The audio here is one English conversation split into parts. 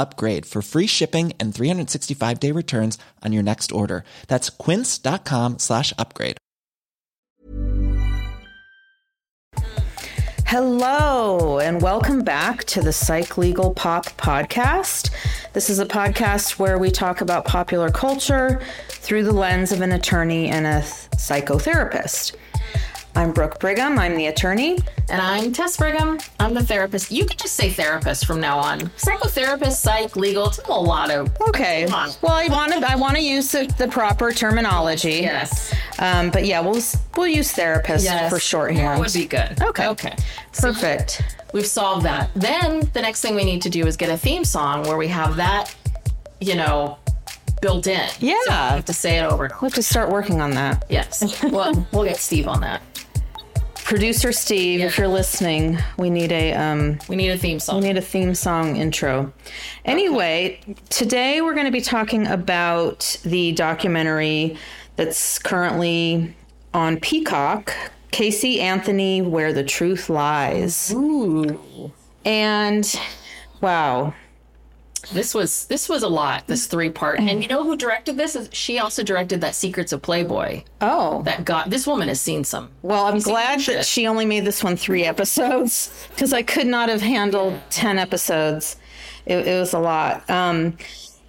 upgrade for free shipping and 365 day returns on your next order. That's quince.com slash upgrade. Hello, and welcome back to the Psych Legal Pop podcast. This is a podcast where we talk about popular culture through the lens of an attorney and a psychotherapist. I'm Brooke Brigham. I'm the attorney. And I'm Tess Brigham. I'm the therapist. You can just say therapist from now on. Psychotherapist, psych, legal. It's a lot of. Okay. Well, I want to. I want to use the, the, proper terminology. Yes. Um, but yeah, we'll we'll use therapist yes. for shorthand. That would be good. Okay. Okay. Perfect. So we've solved that. Then the next thing we need to do is get a theme song where we have that, you know, built in. Yeah. So we have to say it over. We'll have to start working on that. Yes. well, we'll get Steve on that producer Steve, yeah. if you're listening, we need a um, we need a theme song. We need a theme song intro. Anyway, okay. today we're going to be talking about the documentary that's currently on Peacock, Casey Anthony, Where the Truth Lies. Ooh. And wow, this was this was a lot. This three part, and you know who directed this? She also directed that Secrets of Playboy. Oh, that got this woman has seen some. Well, I'm glad that she only made this one three episodes because I could not have handled ten episodes. It, it was a lot. Um,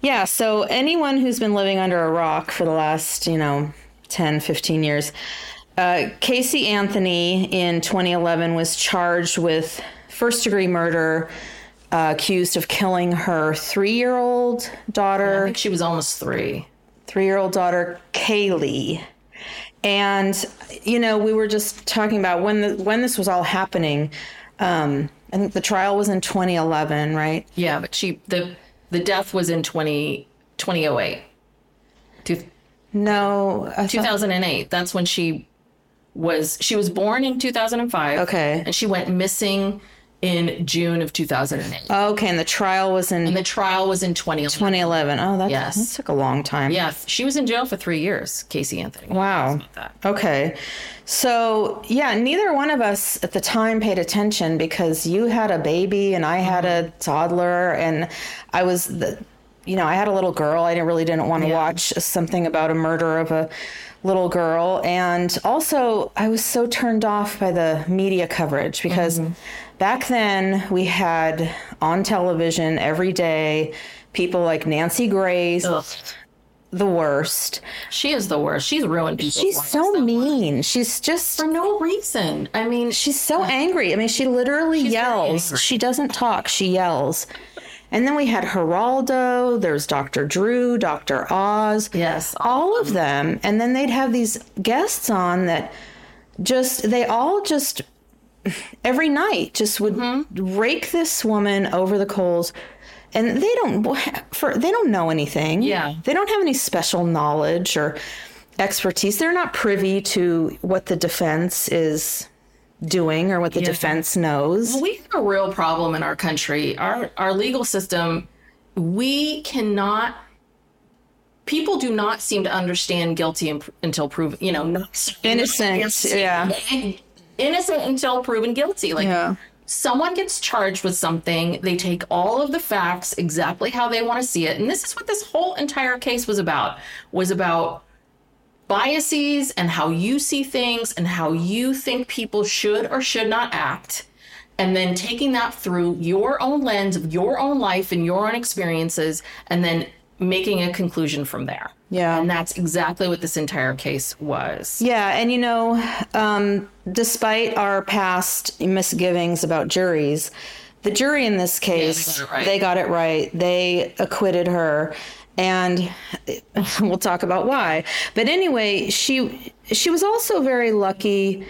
yeah. So anyone who's been living under a rock for the last, you know, 10, 15 years, uh, Casey Anthony in 2011 was charged with first degree murder uh, accused of killing her three year old daughter. I think she was almost three. Three year old daughter, Caylee. And, you know, we were just talking about when the, when this was all happening. Um, I think the trial was in 2011, right? Yeah, but she the the death was in 20, 2008. Two, no, 2008. That's when she was she was born in 2005. Okay. And she went missing in June of 2008. okay, and the trial was in and the trial was in 2011. 2011. Oh, that, yes. that took a long time. Yeah, she was in jail for three years, Casey Anthony. Wow. Okay. So, yeah, neither one of us at the time paid attention because you had a baby and I had mm-hmm. a toddler and I was the you know, I had a little girl. I didn't really didn't want to yeah. watch something about a murder of a little girl and also I was so turned off by the media coverage because mm-hmm back then we had on television every day people like Nancy Grace. Ugh. The worst. She is the worst. She's ruined people. She's so mean. She's just for no reason. I mean, she's so angry. I mean, she literally yells. She doesn't talk. She yells. And then we had Geraldo, there's Dr. Drew, Dr. Oz. Yes. All of them. And then they'd have these guests on that just, they all just every night just would mm-hmm. rake this woman over the coals. And they don't for they don't know anything. Yeah. They don't have any special knowledge or expertise. They're not privy to what the defense is doing or what the yeah. defense knows. Well, we have a real problem in our country. Our our legal system we cannot people do not seem to understand guilty until proven, you know, not Innocent, yeah. Innocent until proven guilty. Like Yeah. someone gets charged with something, they take all of the facts exactly how they want to see it, and this is what this whole entire case was about. Was about biases and how you see things and how you think people should or should not act. And then taking that through your own lens of your own life and your own experiences, and then making a conclusion from there. Yeah. And that's exactly what this entire case was. Yeah, and you know, um, despite our past misgivings about juries, the jury in this case, got right. they got it right. They acquitted her, and we'll talk about why. But anyway, she she was also very lucky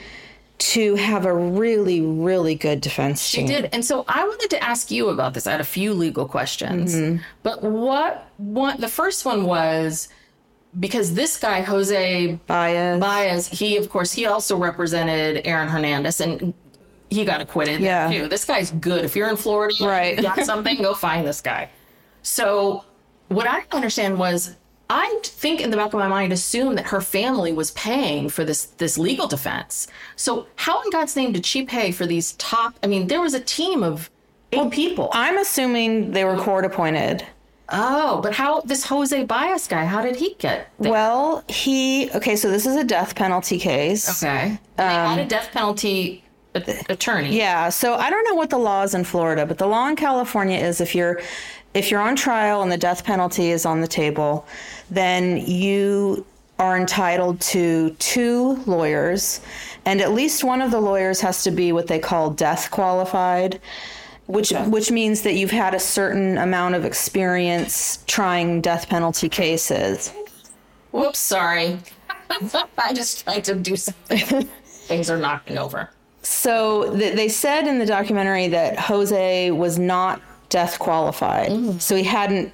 to have a really really good defense team. She did. And so I wanted to ask you about this. I had a few legal questions. But what what the first one was because this guy, Jose Baez. Baez, he of course he also represented Aaron Hernandez and he got acquitted. Yeah. Too. This guy's good. If you're in Florida, Right. you got something, go find this guy. So what I understand was I think in the back of my mind assumed that her family was paying for this this legal defense. So how in God's name did she pay for these top I mean, there was a team of eight people. I'm assuming they were court appointed. Oh, but how this Jose Baez guy, how did he get there? Well, he okay. So this is a death penalty case. Okay. they had um, a death penalty attorney. Yeah, so I don't know what the law is in Florida, but the law in California is if you're if you're on trial and the death penalty is on the table, then you are entitled to two lawyers, and at least one of the lawyers has to be what they call death qualified, which which means that you've had a certain amount of experience trying death penalty cases. Whoops, sorry. I just tried to do something. Things are knocking over. So th- they said in the documentary that Jose was not death qualified. Mm. So he hadn't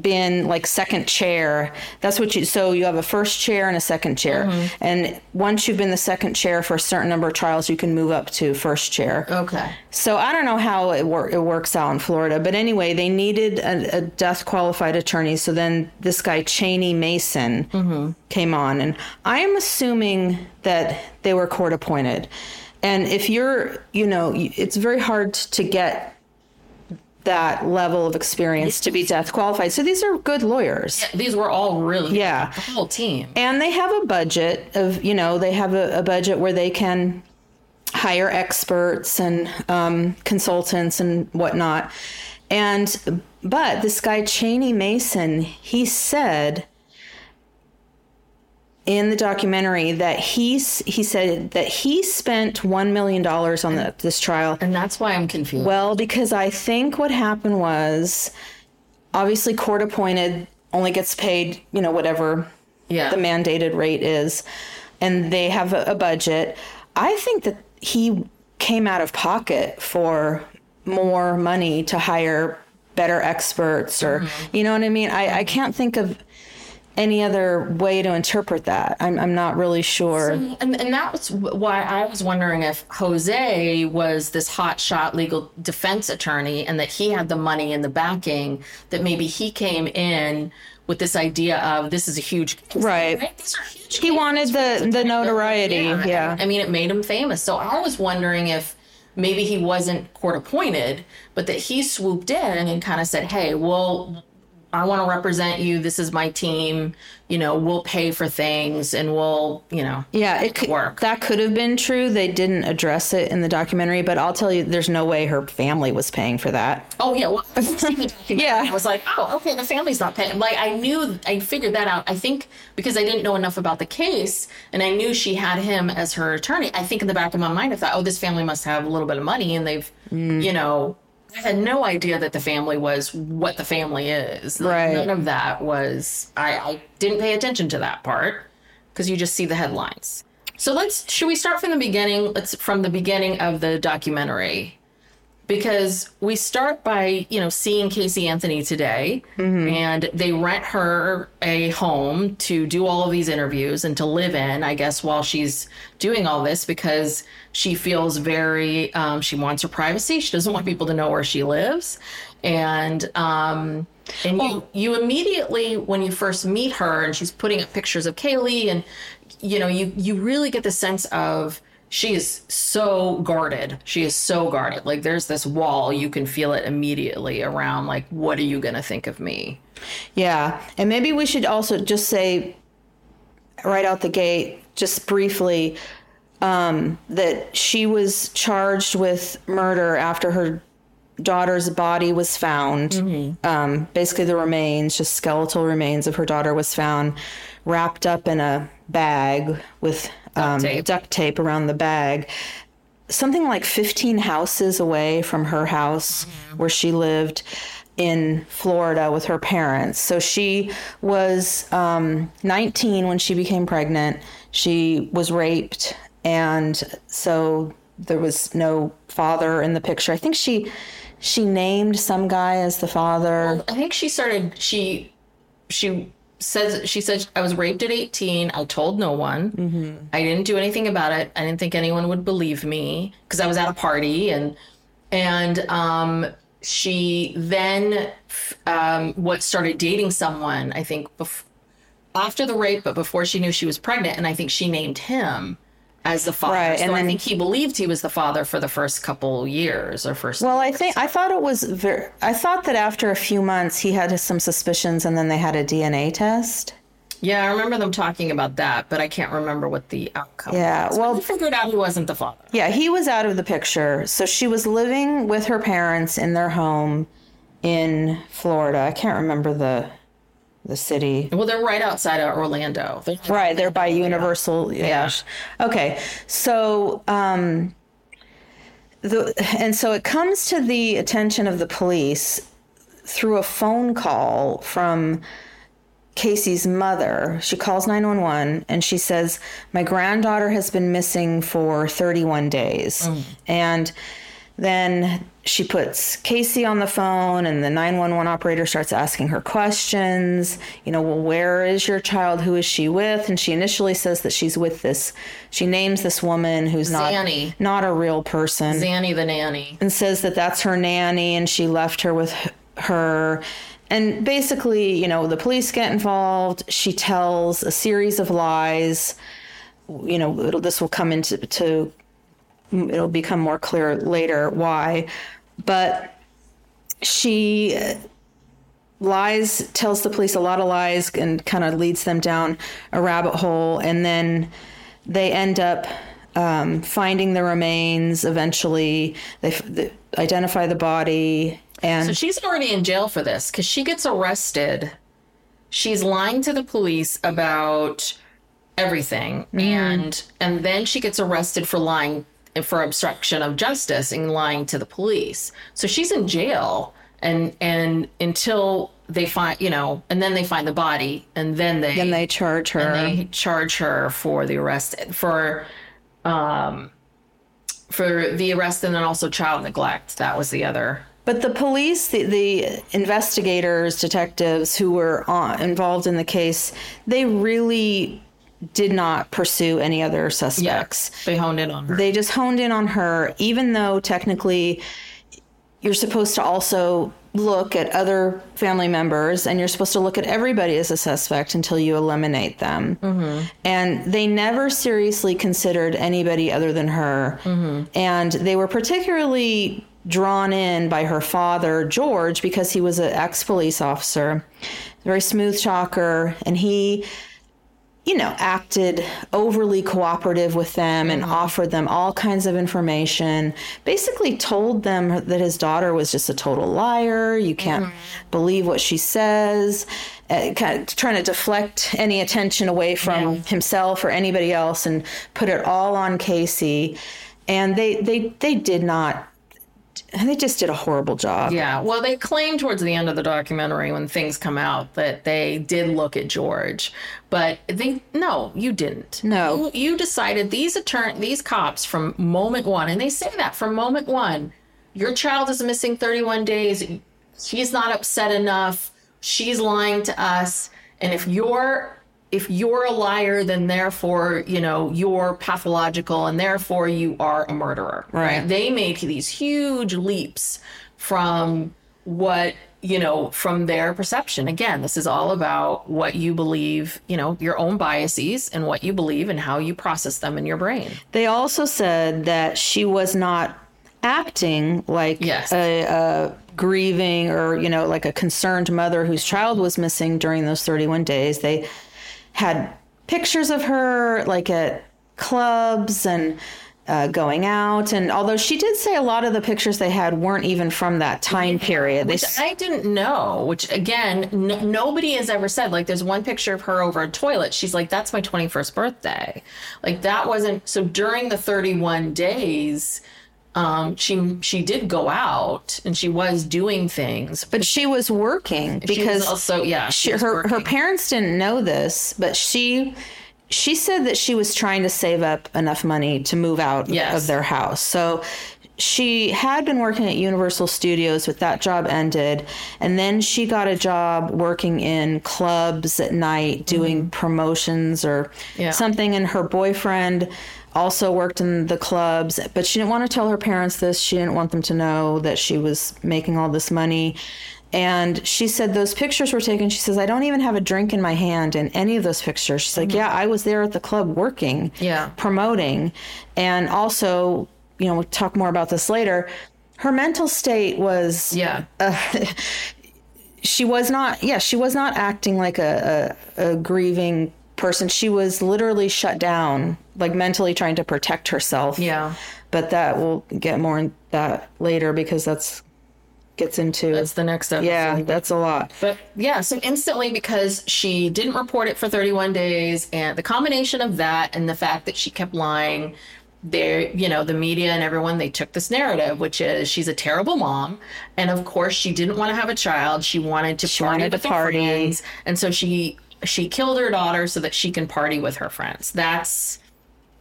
been like second chair. That's what you so you have a first chair and a second chair. Mm-hmm. And once you've been the second chair for a certain number of trials, you can move up to first chair. Okay. So I don't know how it, wor- it works out in Florida, but anyway, they needed a, a death qualified attorney. So then this guy Cheney Mason mm-hmm. came on, and I am assuming that they were court appointed. And if you're, you know, it's very hard to get that level of experience to be death qualified. So these are good lawyers. These were all really Yeah. the whole team. And they have a budget of, you know, they have a, a budget where they can hire experts and um, consultants and whatnot. And, but this guy, Cheney Mason, he said in the documentary that he's, he said that he spent $1 million on the, this trial. And that's why I'm confused. Well, because I think what happened was obviously court appointed only gets paid, you know, whatever Yeah. the mandated rate is, and they have a, a budget. I think that he came out of pocket for more money to hire better experts, or mm-hmm. you know what I mean. I, I can't think of any other way to interpret that. I'm I'm not really sure. and, and that was why I was wondering if Jose was this hotshot legal defense attorney and that he had the money and the backing, that maybe he came in with this idea of this is a huge case. Right. These are huge He wanted the the notoriety. Yeah. I mean, it made him famous. So I was wondering if maybe he wasn't court appointed, but that he swooped in and kind of said, hey, well, I want to represent you. This is my team. You know, we'll pay for things and we'll, you know, Yeah, it could, work. that could have been true. They didn't address it in the documentary, but I'll tell you, there's no way her family was paying for that. Oh yeah, well, I was seeing the documentary, Yeah. I was like, oh, okay, the family's not paying. Like I knew, I figured that out. I think because I didn't know enough about the case, and I knew she had him as her attorney. I think in the back of my mind, I thought, oh, this family must have a little bit of money, and they've, Mm. you know, I had no idea that the family was what the family is. Like, Right. None of that was. I, I didn't pay attention to that part because you just see the headlines. So let's. Should we start from the beginning? Let's from the beginning of the documentary because we start by you know seeing Casey Anthony today, and they rent her a home to do all of these interviews and to live in. I guess while she's doing all this because she feels very um, she wants her privacy. She doesn't want people to know where she lives, and um, And you you immediately when you first meet her and she's putting up pictures of Caylee and you know you you really get the sense of she is so guarded. She is so guarded. Like there's this wall you can feel it immediately around like what are you going to think of me? Yeah. And maybe we should also just say right out the gate, just briefly, um, that she was charged with murder after her daughter's body was found. Um, basically, the remains, just skeletal remains of her daughter, was found wrapped up in a bag with um, tape. duct tape around the bag. Something like 15 houses away from her house where she lived in Florida with her parents. So she was um, 19 when she became pregnant. She was raped, and so there was no father in the picture. I think she she named some guy as the father. I think she started she she says she said I was raped at 18. I told no one. I didn't do anything about it. I didn't think anyone would believe me because I was at a party and and um she then um what started dating someone I think bef- after the rape but before she knew she was pregnant and I think she named him as the father. Right, so and I then- think he believed he was the father for the first couple years or first Well, I think I thought it was very. I thought that after a few months he had some suspicions, and then they had a DNA test. Yeah, I remember them talking about that, but I can't remember what the outcome Yeah, was. well- we figured out he wasn't the father. Yeah, he was out of the picture. So she was living with her parents in their home in Florida. I can't remember the the city. Well, they're right outside of Orlando. They're- Right, they're by Universal. Yeah. Okay. So um the and so it comes to the attention of the police through a phone call from Casey's mother. She calls 911 and she says, My granddaughter has been missing for 31 days. And then she puts Casey on the phone, and the 911 operator starts asking her questions. You know, well, where is your child? Who is she with? And she initially says that she's with this, she names this woman who's not, Zanny. not a real person Zanny the nanny. and says that that's her nanny and she left her with her. And basically, you know, the police get involved. She tells a series of lies. You know, this will come into to it'll become more clear later why, but she uh, lies, tells the police a lot of lies, and kind of leads them down a rabbit hole, and then they end up um, finding the remains. Eventually, they, f- they identify the body, and So she's already in jail for this because she gets arrested. She's lying to the police about everything, and and then she gets arrested for lying for obstruction of justice and lying to the police. So she's in jail, and and until they find you know, and then they find the body, and then they then they charge her. and they charge her for the arrest for um for the arrest and then also child neglect that was the other But the police, the, the investigators, detectives who were on, involved in the case, they really did not pursue any other suspects. Yeah, they honed in on her They just honed in on her, even though technically you're supposed to also look at other family members and you're supposed to look at everybody as a suspect until you eliminate them. Mm-hmm. And they never seriously considered anybody other than her. Mm-hmm. And they were particularly drawn in by her father, George, because he was an ex police officer, very smooth talker, and he you know, acted overly cooperative with them and offered them all kinds of information. Basically, told them that his daughter was just a total liar. You can't believe what she says. Uh, kind of trying to deflect any attention away from himself or anybody else and put it all on Casey. And they they they did not. And they just did a horrible job. yeah. Well they claim towards the end of the documentary when things come out that they did look at george but they no you didn't. No. you, you decided these attorney these cops from moment one and they say that from moment one your child is missing 31 days. She's not upset enough. She's lying to us. And if you're if you're a liar then therefore you know you're pathological and therefore you are a murderer Right. they make these huge leaps from what you know, from their perception. Again, this is all about what you believe, you know, your own biases and what you believe and how you process them in your brain. They also said that she was not acting like Yes. a, a grieving or, you know, like a concerned mother whose child was missing during those 31 days. They had pictures of her like at clubs and uh, going out. And although she did say a lot of the pictures they had weren't even from that time period, they Which I didn't know, which again, n- nobody has ever said. Like, there's one picture of her over a toilet. She's like, that's my 21st birthday. Like, that wasn't. So during the 31 days, um, she she did go out and she was doing things. but she was working She was because also, yeah, she she, her her parents didn't know this, but she she said that she was trying to save up enough money to move out Yes. of their house. So she had been working at Universal Studios, but that job ended, and then she got a job working in clubs at night doing promotions or Mm-hmm. Yeah. something. And her boyfriend also worked in the clubs, but she didn't want to tell her parents this. She didn't want them to know that she was making all this money. And she said those pictures were taken. She says, I don't even have a drink in my hand in any of those pictures. She's like, Yeah, I was there at the club working, Mm-hmm. Yeah. promoting. And also, you know, we'll talk more about this later. Her mental state was yeah, she was not yeah she was not acting like a, a, a grieving person she was literally shut down like mentally trying to protect herself Yeah. but that we'll get more in that later because that's gets into that's the next episode. yeah that's a lot But yeah, so instantly because she didn't report it for 31 days, and the combination of that and the fact that she kept lying, there, you know, the media and everyone, they took this narrative, which is she's a terrible mom. And of course, she didn't want to have a child. She wanted to She party wanted to with party. friends. And so she she killed her daughter so that she can party with her friends. That's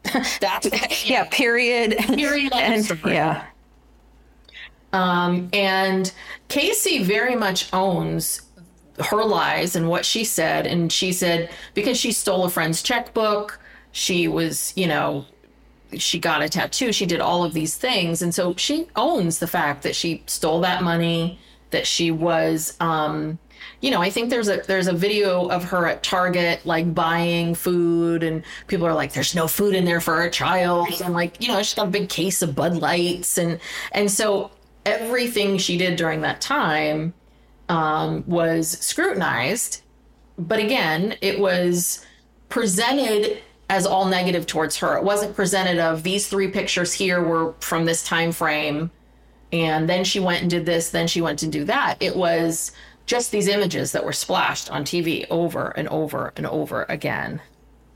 that's yeah period Period, and yeah Um, and Casey very much owns her lies and what she said. And she said because she stole a friend's checkbook, she was, you know, she got a tattoo, she did all of these things. And so she owns the fact that she stole that money, that she was, um, you know, I think there's a there's a video of her at Target like buying food and people are like, There's no food in there for a child and like, you know, she's got a big case of Bud Lights and and so everything she did during that time um, was scrutinized. But again, it was presented as all negative towards her. It wasn't presented of these three pictures here were from this time frame and then she went and did this, then she went to do that. It was just these images that were splashed on TV over and over and over again.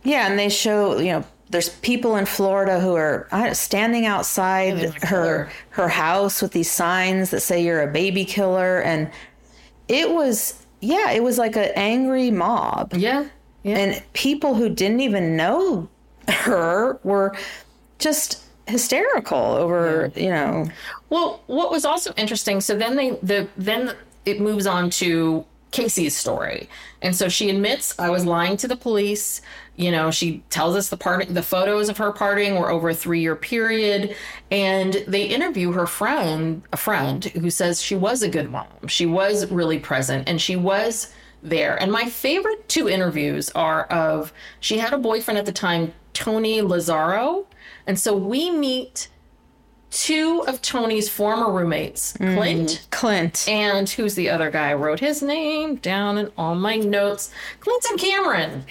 Yeah, and they show you know there's people in Florida who are standing outside her "Killer." her house with these signs that say you're a baby killer, and it was yeah, it was like an angry mob, Yeah. Yeah. and people who didn't even know her were just hysterical over you know Well, what was also interesting, so then they the then it moves on to Casey's story. And so she admits I was lying to the police. You know, she tells us the part the photos of her partying were over a 3-year period and they interview her friend, a friend who says she was a good mom. She was really present and she was there. And my favorite two interviews are of she had a boyfriend at the time, Tony Lazzaro. And so we meet two of Tony's former roommates, Clint mm-hmm. Clint. and who's the other guy? I wrote his name down in all my notes. Clint and Cameron.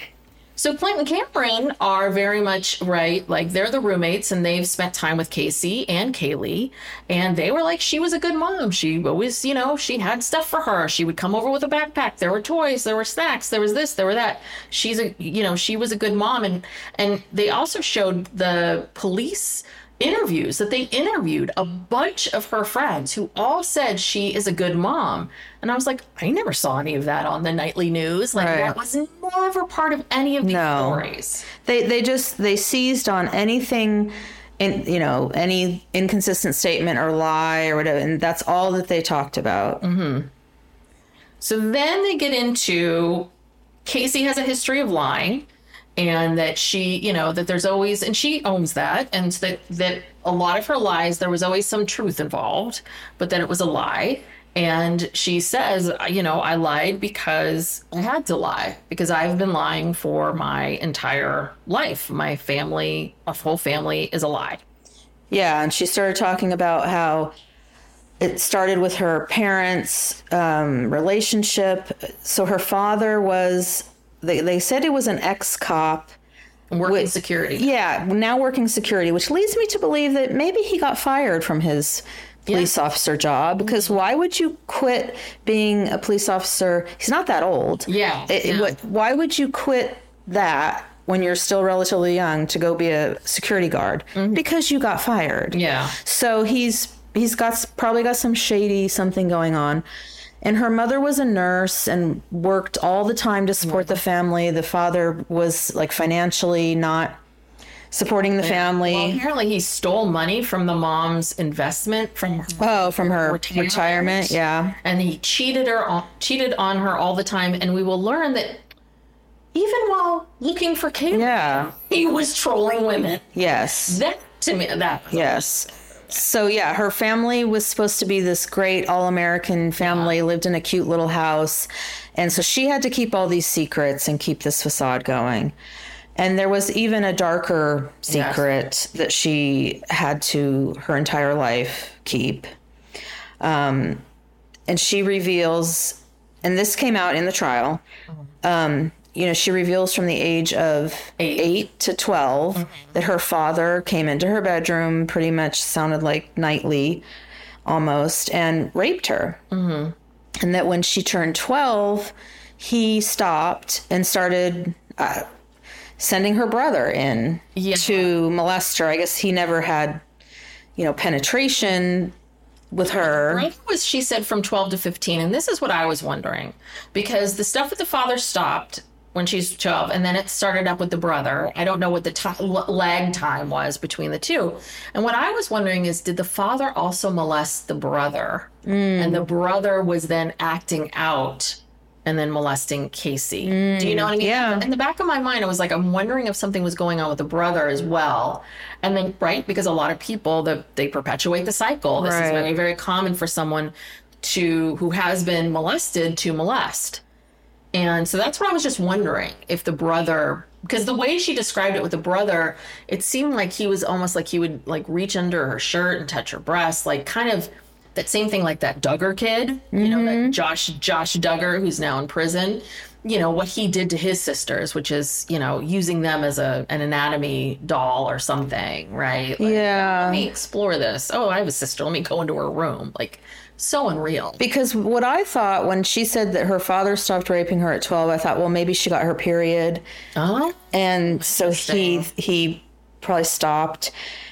So Clint and Cameron are very much right, like they're the roommates and they've spent time with Casey and Caylee. And they were like, she was a good mom. She always, you know, she had stuff for her. She would come over with a backpack. There were toys, there were snacks, there was this, there were that. She's a you know, she was a good mom. And and they also showed the police interviews that they interviewed a mm. bunch of her friends who all said she is a good mom. And I was like, I never saw any of that on the nightly news. Like Right. that was never part of any of these No. stories. They they just they seized on anything in you know any inconsistent statement or lie or whatever, and that's all that they talked about. Mm-hmm. So then they get into Casey has a history of lying and that she, you know, that there's always and she owns that and that that a lot of her lies there was always some truth involved, but then it was a lie. And she says, you know, I lied because I had to lie because I've been lying for my entire life. My family, a whole family is a lie. Yeah, and she started talking about how it started with her parents' um, relationship. So her father was, they, they said it was an ex cop. Working Wait, security. Yeah, now working security, which leads me to believe that maybe he got fired from his police officer job because why would you quit being a police officer? He's not that old. Yeah, It- yeah. why would you quit that when you're still relatively young to go be a security guard? Because you got fired. Mm-hmm. Yeah. So he's he's got probably got some shady something going on. And her mother was a nurse and worked all the time to support the family. The father was like financially not supporting the family. Well, apparently he stole money from the mom's investment from her. oh, from her Retirement. retirement. Yeah. and he cheated her on, cheated on her all the time and we will learn that even while looking for Kayla, Yeah. he was trolling women. Yes. That to me that Yes. So yeah, her family was supposed to be this great all-American family, lived in a cute little house, and so she had to keep all these secrets and keep this facade going. And there was even a darker secret that she had to her entire life keep. Um, and she reveals, and this came out in the trial. Um, you know, she reveals from the age of Eight. eight, to 12 that her father came into her bedroom, pretty much sounded like nightly almost, and raped her. Mm-hmm. And that when she turned 12, he stopped and started uh, sending her brother in Yeah. to molest her. I guess he never had, you know, penetration with her. Was she said from 12 to 15 and this is what I was wondering because the stuff with the father stopped when she's 12 and then it started up with the brother. I don't know what the l- lag time was between the two. And what I was wondering is did the father also molest the brother? And the brother was then acting out and then molesting Casey. Do you know what I mean? Mm, yeah. In the back of my mind, I was like, I'm wondering if something was going on with the brother as well. And then, right, because a lot of people that they perpetuate the cycle. This is very, very common for someone to who has been molested to molest. And so that's what I was just wondering if the brother, because the way she described it with the brother, it seemed like he was almost like he would like reach under her shirt and touch her breast, like kind of that same thing like that Duggar kid, you know, that mm-hmm. Josh Josh Duggar who's now in prison. You know what he did to his sisters, which is you know using them as a an anatomy doll or something, right? Like, Yeah. Let me explore this. Oh, I have a sister. Let me go into her room. Like so unreal. Because what I thought when she said that her father stopped raping her at 12, I thought, well, maybe she got her period. Oh, And so he he probably stopped.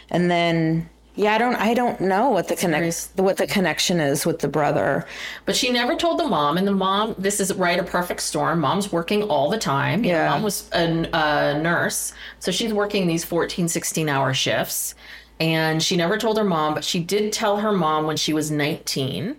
And then yeah, I don't I don't know what the connect what the connection is with the brother. But she never told the mom, and the mom, this is right, a perfect storm. Mom's working all the time. You know, Yeah. Mom was a, a nurse, so she's working these 14, 16 hour shifts. And she never told her mom, but she did tell her mom when she was 19.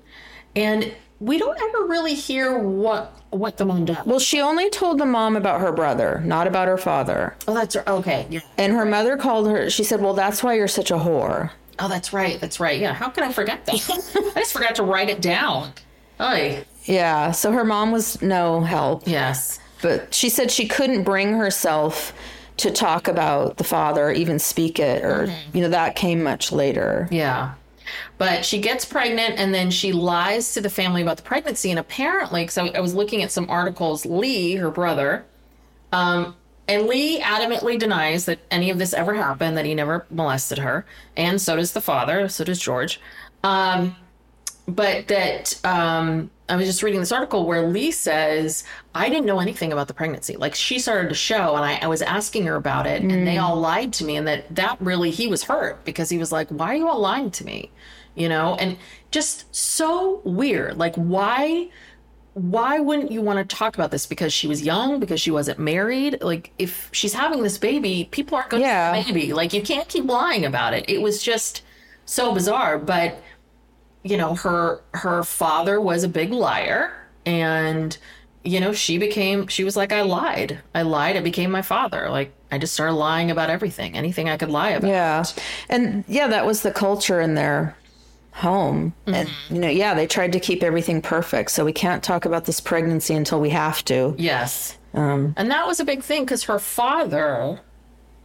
And we don't ever really hear what what the mom does. Well, she only told the mom about her brother, not about her father. Oh, that's her. okay. Yeah. And her mother called her. She said, "Well, that's why you're such a whore." Oh, that's right. That's right. Yeah. How can I forget that? I just forgot to write it down. Oy. Yeah. So her mom was no help. Yes. but she said she couldn't bring herself to talk about the father, even speak it, or you know that came much later. Yeah. But she gets pregnant and then she lies to the family about the pregnancy. And apparently, because I, I was looking at some articles, Lee, her brother, um, and Lee adamantly denies that any of this ever happened, that he never molested her. And so does the father, so does George. Um, but that um, I was just reading this article where Lee says, I didn't know anything about the pregnancy. Like she started to show, and I, I was asking her about it, and they all mm. lied to me. And that that really, he was hurt because he was like, Why are you all lying to me? You know, and just so weird. Like, why? Why wouldn't you want to talk about this? Because she was young, because she wasn't married. Like, if she's having this baby, people aren't going to Yeah. baby. Like, you can't keep lying about it. It was just so bizarre. But you know her her father was a big liar and you know she became she was like i lied i lied it became my father like i just started lying about everything anything i could lie about Yeah, and yeah, that was the culture in their home. And, you know, yeah, they tried to keep everything perfect. So we can't talk about this pregnancy until we have to. Yes. and that was a big thing because her father,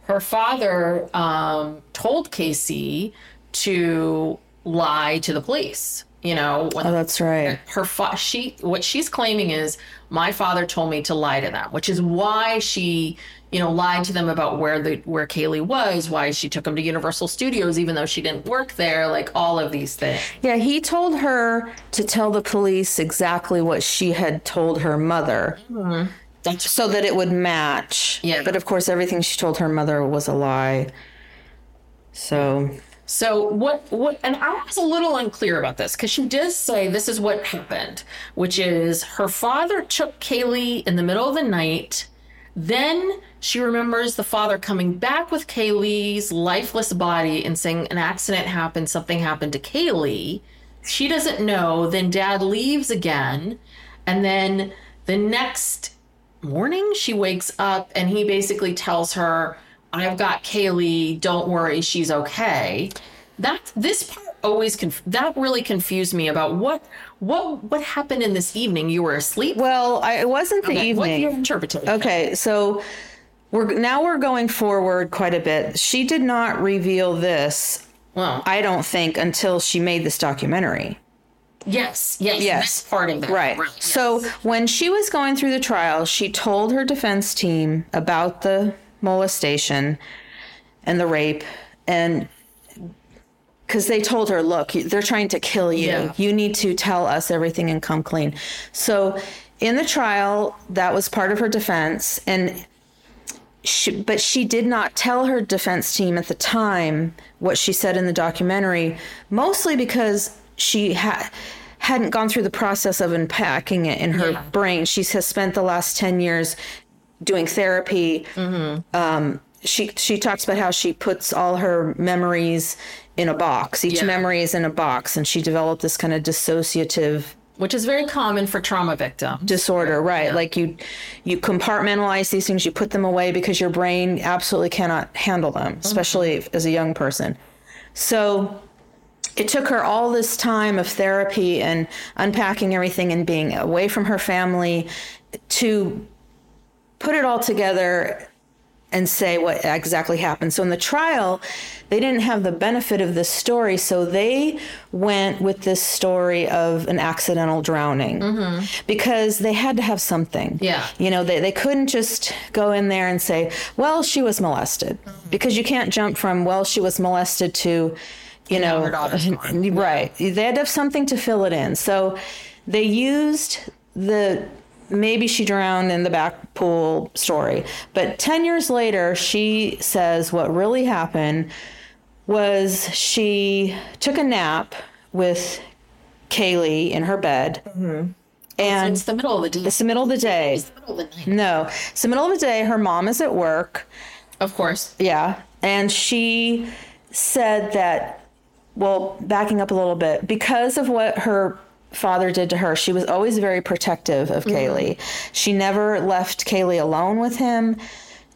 her father um, told Casey to lie to the police. You know, Oh, that's right. her fa- she what she's claiming is my father told me to lie to them, which is why she you know lied to them about where the where Caylee was, why she took him to Universal Studios even though she didn't work there, like all of these things. Yeah, he told her to tell the police exactly what she had told her mother That's so that it would match. Yeah. But of course, everything she told her mother was a lie. So, So what what and I was a little unclear about this because she does say this is what happened, which is her father took Caylee in the middle of the night. Then she remembers the father coming back with Caylee's lifeless body and saying an accident happened, something happened to Caylee. She doesn't know. Then dad leaves again. And then the next morning she wakes up and he basically tells her i've got caylee don't worry she's okay that this part always conf- that really confused me about what what what happened in this evening you were asleep well, I, it wasn't the Okay, what's evening. your interpretation Okay, so we're now we're going forward quite a bit. She did not reveal this, well I don't think, until she made this documentary. yes yes Yes. part of that Right. yes. So when she was going through the trial, she told her defense team about the molestation and the rape and because they told her, look, they're trying to kill you. Yeah. You need to tell us everything and come clean. So in the trial, that was part of her defense. And she, but she did not tell her defense team at the time what she said in the documentary, mostly because she had hadn't gone through the process of unpacking it in her Yeah. brain. She has spent the last ten years doing therapy. Um, she she talks about how she puts all her memories in a box. Each Yeah. memory is in a box, and she developed this kind of dissociative which is very common for trauma victims disorder right like you you compartmentalize these things you put them away because your brain absolutely cannot handle them especially as a young person so it took her all this time of therapy and unpacking everything and being away from her family to put it all together and say what exactly happened. So in the trial, they didn't have the benefit of this story, so they went with this story of an accidental drowning because they had to have something. Yeah. You know, they, they couldn't just go in there and say, well, she was molested because you can't jump from, well, she was molested to, you know, right. They had to have something to fill it in. So they used the maybe she drowned in the back pool story. But 10 years later, she says what really happened was she took a nap with Caylee in her bed. Mm-hmm. Oh, and it's the middle of the day it's the middle of the day. It's the middle of the night No, it's the middle of the day. Her mom is at work. of course Yeah. And she said that, well, backing up a little bit, because of what her father did to her, she was always very protective of Caylee. She never left Caylee alone with him.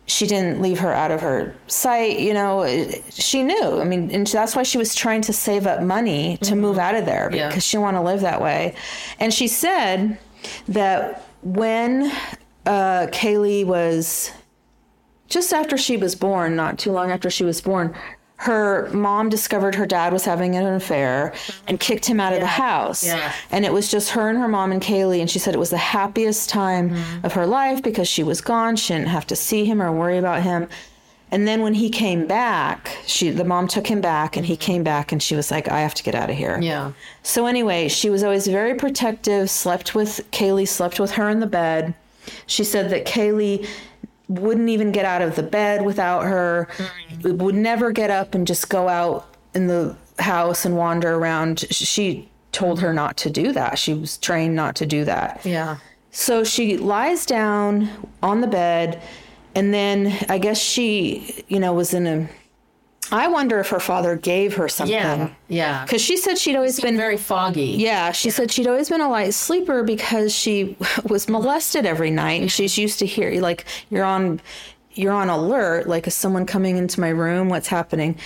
She didn't leave her out of her sight. You know, she knew. I mean, and that's why she was trying to save up money to move out of there Yeah. because she didn't want to live that way. And she said that when uh, Caylee was just after she was born, not too long after she was born, her mom discovered her dad was having an affair and kicked him out of the house. Yeah. And it was just her and her mom and Caylee. And she said it was the happiest time Mm-hmm. of her life because she was gone. She didn't have to see him or worry about him. And then when he came back, she the mom took him back and he came back and she was like, I have to get out of here. yeah So anyway, she was always very protective, slept with Caylee, slept with her in the bed. She said that Caylee wouldn't even get out of the bed without her, mm. would never get up and just go out in the house and wander around. She told her not to do that. She was trained not to do that. yeah So she lies down on the bed, and then I guess she, you know, was in a. I wonder if her father gave her something. yeah. Yeah Because she said she'd always been very foggy. Yeah, she said she'd always been a light sleeper because she was molested every night, and she's used to hear like you're on, you're on alert like is someone coming into my room? What's happening?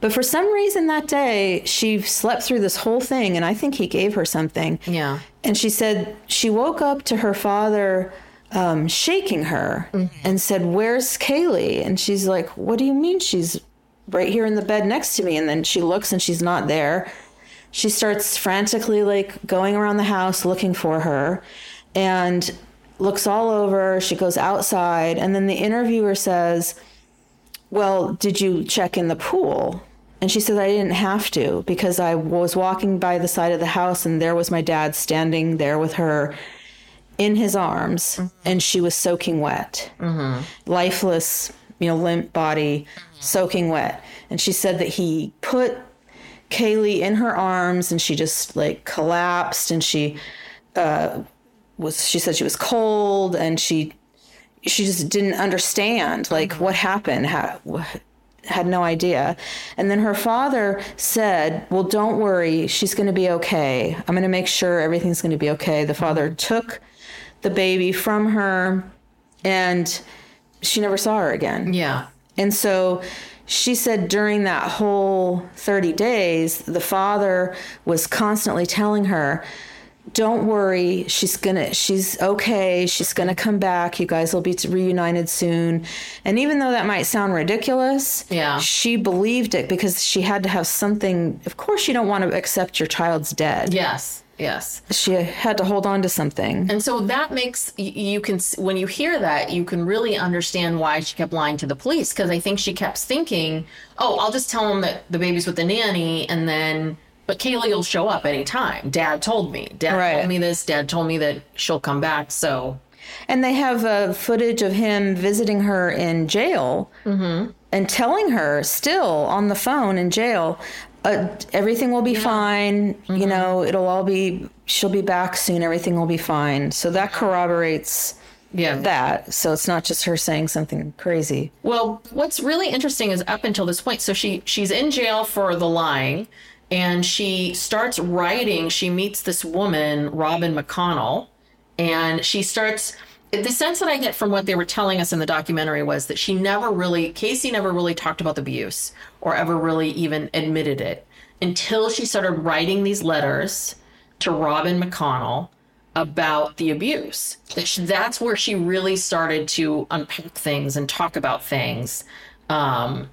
But for some reason that day she slept through this whole thing and i think he gave her something. Yeah. and she said she woke up to her father um, shaking her and said where's caylee? And she's like what do you mean she's right here in the bed next to me and then she looks and she's not there. She starts frantically like going around the house looking for her and looks all over. She goes outside and then the interviewer says well did you check in the pool? And she said i didn't have to because i was walking by the side of the house and there was my dad standing there with her in his arms mm-hmm. and she was soaking wet. Mm-hmm. Lifeless you know limp body soaking wet. And she said that he put Caylee in her arms and she just like collapsed and she uh, was she said she was cold and she she just didn't understand like what happened how, had no idea. And then her father said well don't worry she's going to be okay. I'm going to make sure everything's going to be okay. The father took the baby from her and she never saw her again. Yeah. And so she said during that whole 30 days, the father was constantly telling her, don't worry, she's gonna, she's okay, she's gonna come back, you guys will be reunited soon. And even though that might sound ridiculous, Yeah. she believed it because she had to have something. Of course, you don't want to accept your child's dead. Yes. Yes. She had to hold on to something. And so that makes you can when you hear that you can really understand why she kept lying to the police because I think she kept thinking, "Oh, I'll just tell them that the baby's with the nanny and then but Caylee will show up anytime. Dad told me. Dad Right. told me this. Dad told me that she'll come back. So And they have uh, footage of him visiting her in jail and telling her still on the phone in jail, uh, everything will be fine. You know, it'll all be, she'll be back soon. Everything will be fine. So that corroborates yeah, that. So it's not just her saying something crazy. Well, what's really interesting is up until this point, so she she's in jail for the lying, and she starts writing. She meets this woman, Robin McConnell, and she starts. The sense that I get from what they were telling us in the documentary was that she never really, Casey never really talked about the abuse or ever really even admitted it until she started writing these letters to Robin McConnell about the abuse. That's where she really started to unpack things and talk about things. Um,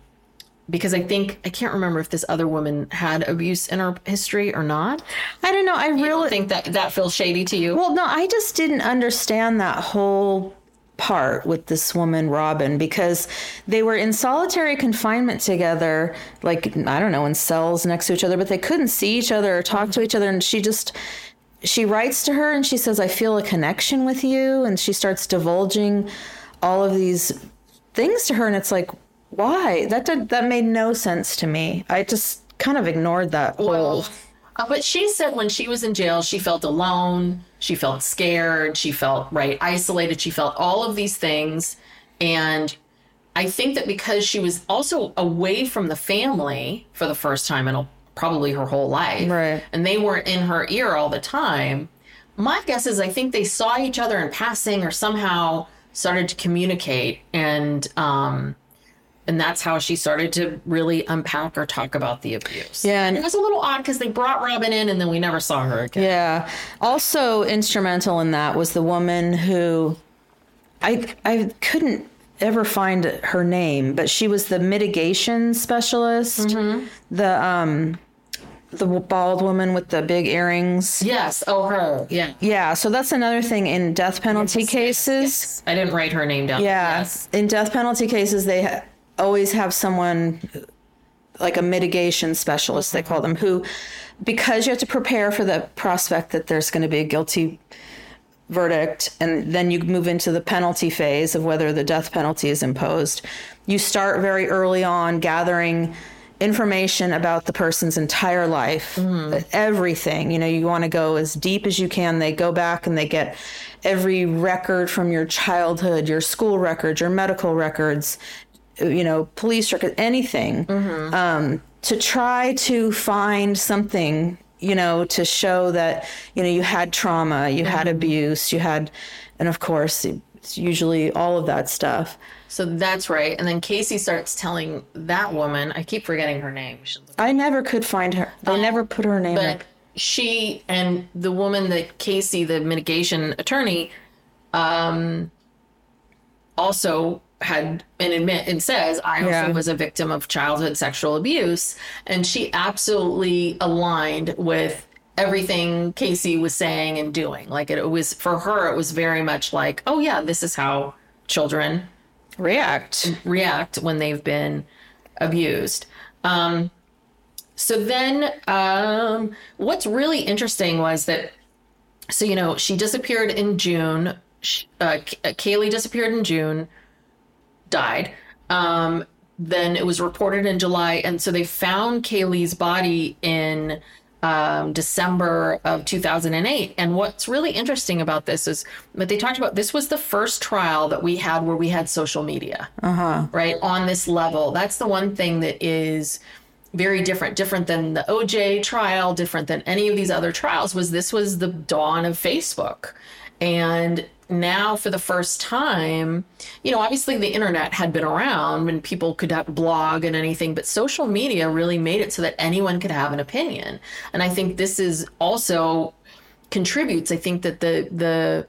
because I think I can't remember if this other woman had abuse in her history or not. I don't know. I I really think that that feels shady to you. Well, no, I just didn't understand that whole part with this woman, Robin, because they were in solitary confinement together, like, I don't know, in cells next to each other, but they couldn't see each other or talk to each other. And she just, she writes to her and she says, I feel a connection with you. And she starts divulging all of these things to her. And it's like, why? That did, that made no sense to me. I just kind of ignored that whole. Uh, but she said when she was in jail, she felt alone, she felt scared, she felt right isolated, she felt all of these things, and I think that because she was also away from the family for the first time in a, probably her whole life, Right. and they weren't in her ear all the time. My guess is I think they saw each other in passing or somehow started to communicate and um and that's how she started to really unpack or talk about the abuse. Yeah, and- and it was a little odd because they brought Robin in and then we never saw her again. Yeah. Also instrumental in that was the woman who I I couldn't ever find her name, but she was the mitigation specialist. The um the bald woman with the big earrings. Yes. Oh, her. Yeah. Yeah, so that's another thing in death penalty cases. I didn't write her name down. Yeah, Yes. in death penalty cases, they ha- always have someone like a mitigation specialist, they call them, who, because you have to prepare for the prospect that there's going to be a guilty verdict, and then you move into the penalty phase of whether the death penalty is imposed. You start very early on gathering information about the person's entire life, mm-hmm. everything. You know, you want to go as deep as you can. They go back and they get every record from your childhood, your school records, your medical records, you know, police records, anything, um, to try to find something, you know, to show that, you know, you had trauma, you had abuse, you had, and of course, it's usually all of that stuff. So that's right. And then Casey starts telling that woman, I keep forgetting her name. I never could find her. They never put her name But up. she and the woman that Casey, the mitigation attorney, um, also had and admit and says I also Yeah. was a victim of childhood sexual abuse, and she absolutely aligned with everything Casey was saying and doing. Like it, was for her, it was very much like, oh yeah, this is how children React. react when they've been abused. Um, so then, um, what's really interesting was that, so you know, she disappeared in June. Sh- Uh, uh, Caylee disappeared in June, died. Um, then it was reported in July, and so they found Caylee's body in um, December of 2008. And what's really interesting about this is what they talked about. This was the first trial that we had where we had social media, right, on this level. That's the one thing that is very different, different than the OJ trial, different than any of these other trials. Was this was the dawn of Facebook, and now for the first time, you know, obviously the internet had been around and people could blog and anything, but social media really made it so that anyone could have an opinion. And I think this is also contributes. I think that the the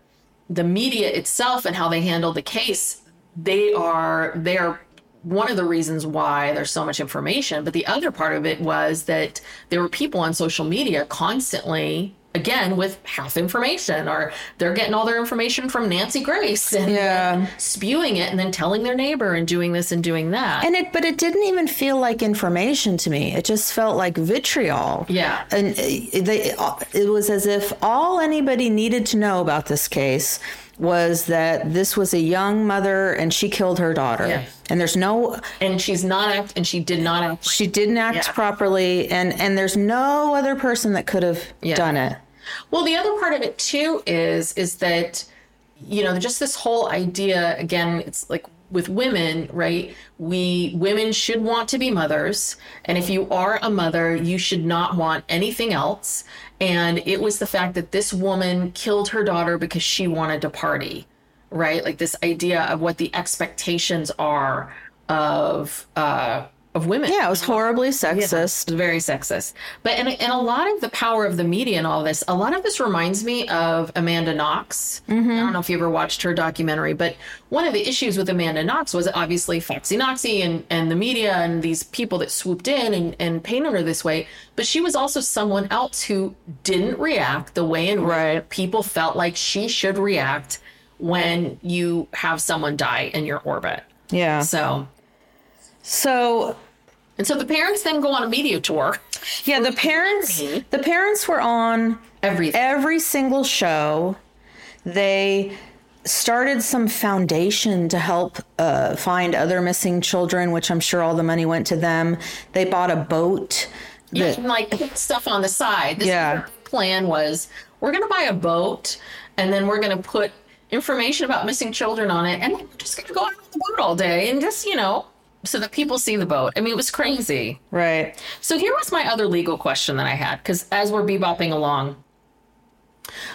the media itself and how they handle the case, they are they are one of the reasons why there's so much information. But the other part of it was that there were people on social media constantly again with half information or they're getting all their information from Nancy Grace and Yeah. spewing it and then telling their neighbor and doing this and doing that. And it, but it didn't even feel like information to me. It just felt like vitriol. Yeah. And uh, they, it was as if all anybody needed to know about this case was that this was a young mother and she killed her daughter. Yeah. And there's no, and she's not act and she did not act she didn't act Yeah. properly, and and there's no other person that could have Yeah. done it. Well, the other part of it too is is that you know just this whole idea again. It's like with women, right? We women should want to be mothers, and if you are a mother, you should not want anything else. And it was the fact that this woman killed her daughter because she wanted to party, right? Like this idea of what the expectations are of uh, of women. Yeah, it was horribly sexist. very sexist. But and, and a lot of the power of the media and all this, a lot of this reminds me of Amanda Knox. Mm-hmm. I don't know if you ever watched her documentary, but one of the issues with Amanda Knox was obviously Foxy Knoxy and, and the media and these people that swooped in and, and painted her this way. But she was also someone else who didn't react the way in which Right. people felt like she should react when you have someone die in your orbit. Yeah. So So and so the parents then go on a media tour. yeah, the parents the parents were on Everything. every single show. They started some foundation to help uh, find other missing children, which I'm sure all the money went to them. They bought a boat. Yeah, that- and like stuff on the side. This Yeah. plan was we're gonna buy a boat and then we're gonna put information about missing children on it and then we're just gonna go out on the boat all day and just, you know, so that people see the boat. I mean, it was crazy. Right. So here was my other legal question that I had, because as we're bebopping along,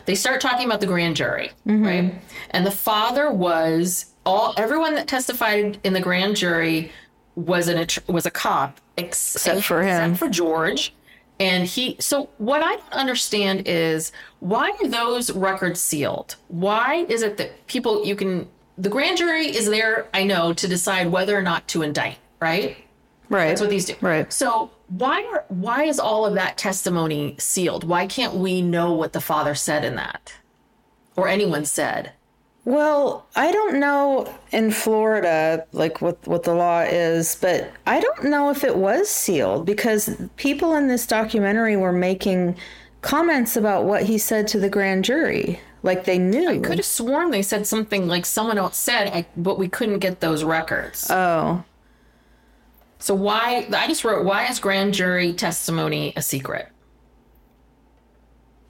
they start talking about the grand jury, mm-hmm. right? And the father was all everyone that testified in the grand jury was an was a cop, ex- Except for him. except for George. And he, so what I don't understand is why are those records sealed? Why is it that people, you can, the grand jury is there, I know, to decide whether or not to indict, right? Right. That's what these do. Right. So why are why is all of that testimony sealed? Why can't we know what the father said in that, or anyone said? Well, I don't know in Florida like what what the law is, but I don't know if it was sealed because people in this documentary were making comments about what he said to the grand jury, like they knew. I could have sworn they said something like someone else said, I, but we couldn't get those records. oh, so why? I just wrote, why is grand jury testimony a secret?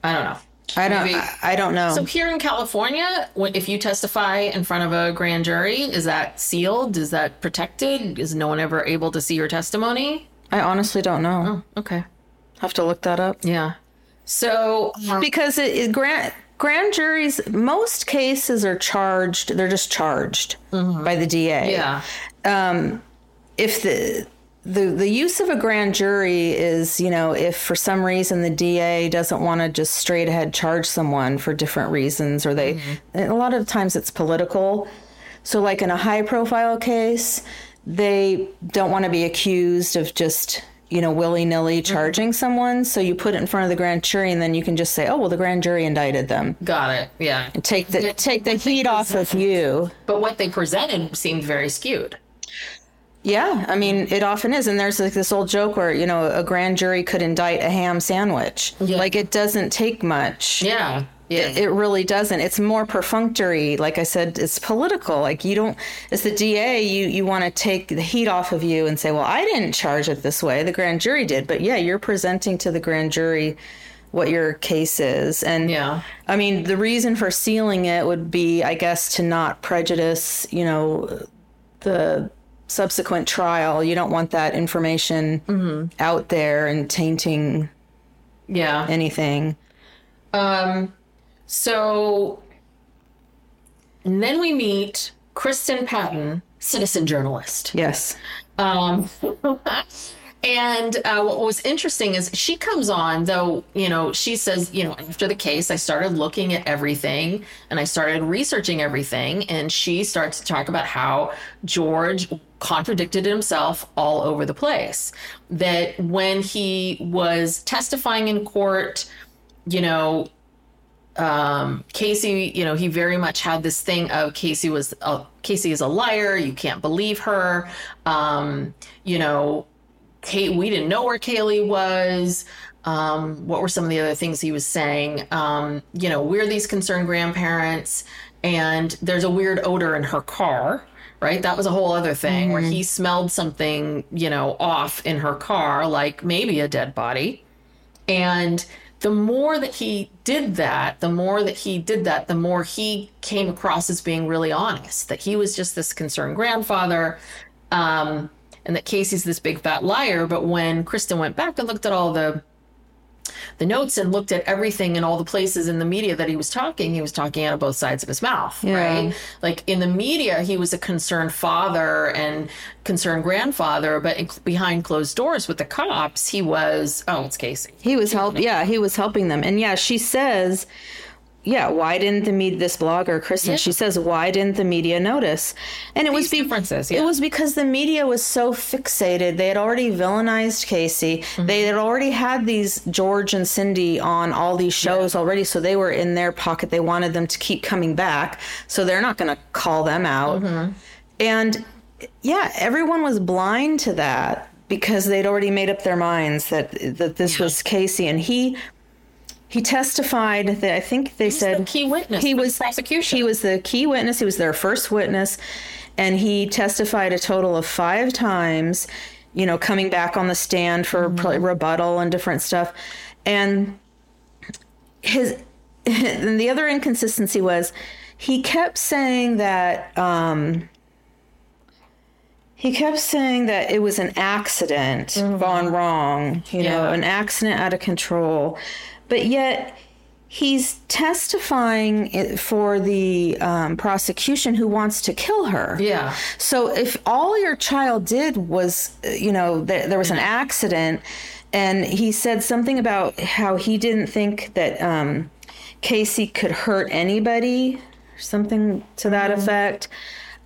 I don't know. I don't. Maybe- I, don't know. So here in California, if you testify in front of a grand jury, is that sealed? Is that protected? Is no one ever able to see your testimony? I honestly don't know. Oh, Okay. Have to look that up Yeah. So um, because it, it grant grand juries, most cases are charged, they're just charged mm-hmm. by the DA. Yeah. Um, if the the the use of a grand jury is, you know, if for some reason the DA doesn't want to just straight ahead charge someone for different reasons, or they, mm-hmm. a lot of times it's political. So, like in a high profile case, they don't want to be accused of just, you know, willy nilly mm-hmm. charging someone. So you put it in front of the grand jury, and then you can just say, oh, well, the grand jury indicted them. Got it. Yeah. Take the take the heat off of you. But what they presented seemed very skewed. Yeah, I mean, it often is. And there's like this old joke where, you know, a grand jury could indict a ham sandwich. Yeah. Like it doesn't take much. Yeah. Yeah. It really doesn't. It's more perfunctory. Like I said, it's political. Like you don't, as the DA, you, you want to take the heat off of you and say, well, I didn't charge it this way. The grand jury did. But yeah, you're presenting to the grand jury what your case is. And Yeah. I mean, the reason for sealing it would be, I guess, to not prejudice, you know, the subsequent trial. You don't want that information out there and tainting yeah. anything. Um, so and then we meet Kristen Patton, citizen journalist. Yes. Um, and uh, what was interesting is she comes on, though, you know, she says, you know, after the case, I started looking at everything and I started researching everything. And she starts to talk about how George contradicted himself all over the place. That when he was testifying in court, you know, um, Casey, you know, he very much had this thing of Casey was uh, Casey is a liar. You can't believe her. Um, you know, Kate, we didn't know where Caylee was. Um, what were some of the other things he was saying? Um, you know, we're these concerned grandparents, and there's a weird odor in her car. Right, that was a whole other thing where he smelled something, you know, off in her car, like maybe a dead body. And the more that he did that, the more that he did that, the more he came across as being really honest, that he was just this concerned grandfather, um, and that Casey's this big fat liar. But when Kristen went back and looked at all the the notes and looked at everything in all the places in the media that he was talking, he was talking out of both sides of his mouth, right? Like in the media, he was a concerned father and concerned grandfather, but in, behind closed doors with the cops, he was, oh, it's Casey. He was help. Yeah, he was helping them. And yeah, she says, yeah, why didn't the media, this blogger, Kristen, she says, why didn't the media notice? And it was These differences, yeah. It was because the media was so fixated. They had already villainized Casey. Mm-hmm. They had already had these George and Cindy on all these shows already. So they were in their pocket. They wanted them to keep coming back. So they're not going to call them out. Mm-hmm. And yeah, everyone was blind to that because they'd already made up their minds that that this was Casey and he he testified that I think they said the key witness He was prosecution. He was the key witness. He was their first witness, and he testified a total of five times. You know, coming back on the stand for Mm-hmm. rebuttal and different stuff, and his and the other inconsistency was he kept saying that um, he kept saying that it was an accident gone wrong, you know, an accident out of control, but yet he's testifying for the um, prosecution who wants to kill her. Yeah. So if all your child did was, you know, th- there was an accident, and he said something about how he didn't think that um, Casey could hurt anybody, something to that effect.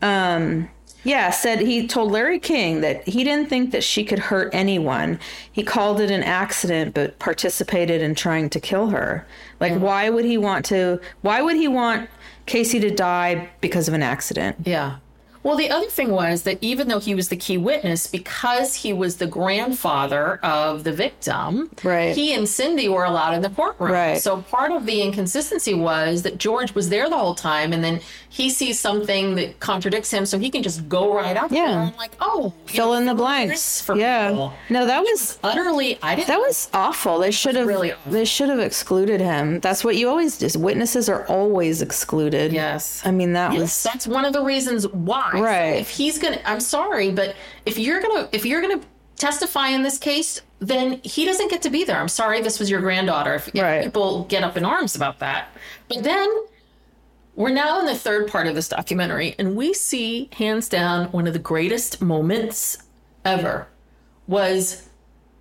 Um, yeah, said he told Larry King that he didn't think that she could hurt anyone. He called it an accident, but participated in trying to kill her. Like, mm-hmm. why would he want to? Why would he want Casey to die because of an accident? Yeah. Well, the other thing was that even though he was the key witness, because he was the grandfather of the victim, Right. he and Cindy were allowed in the courtroom. Right. So part of the inconsistency was that George was there the whole time, and then he sees something that contradicts him, so he can just go right up Yeah. there and like, oh, Fill in the blanks. for Yeah. people. No, that was Utterly, I didn't. That was awful. They should have really awful. they should have excluded him. That's what you always do. Witnesses are always excluded. Yes. I mean that Yes, was that's one of the reasons why. Right. if he's gonna, I'm sorry, but if you're gonna, if you're gonna testify in this case, then he doesn't get to be there. I'm sorry, this was your granddaughter. If, if Right. people get up in arms about that. But then we're now in the third part of this documentary, and we see, hands down, one of the greatest moments ever was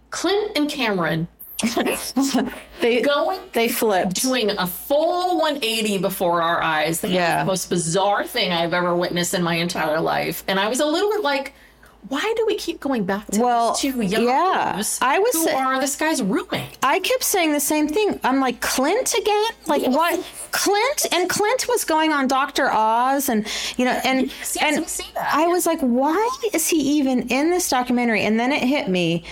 Clint and Cameron They going they flipped. doing a full 180 before our eyes. That Yeah. the most bizarre thing I've ever witnessed in my entire life. And I was a little bit like, why do we keep going back to Well, these two young yeah. I was who sa- are this guy's roommate? I kept saying the same thing. I'm like Clint again. Like what? Clint and Clint was going on Dr. Oz, and you know, and Yes, yes, and. I was like, why is he even in this documentary? And then it hit me.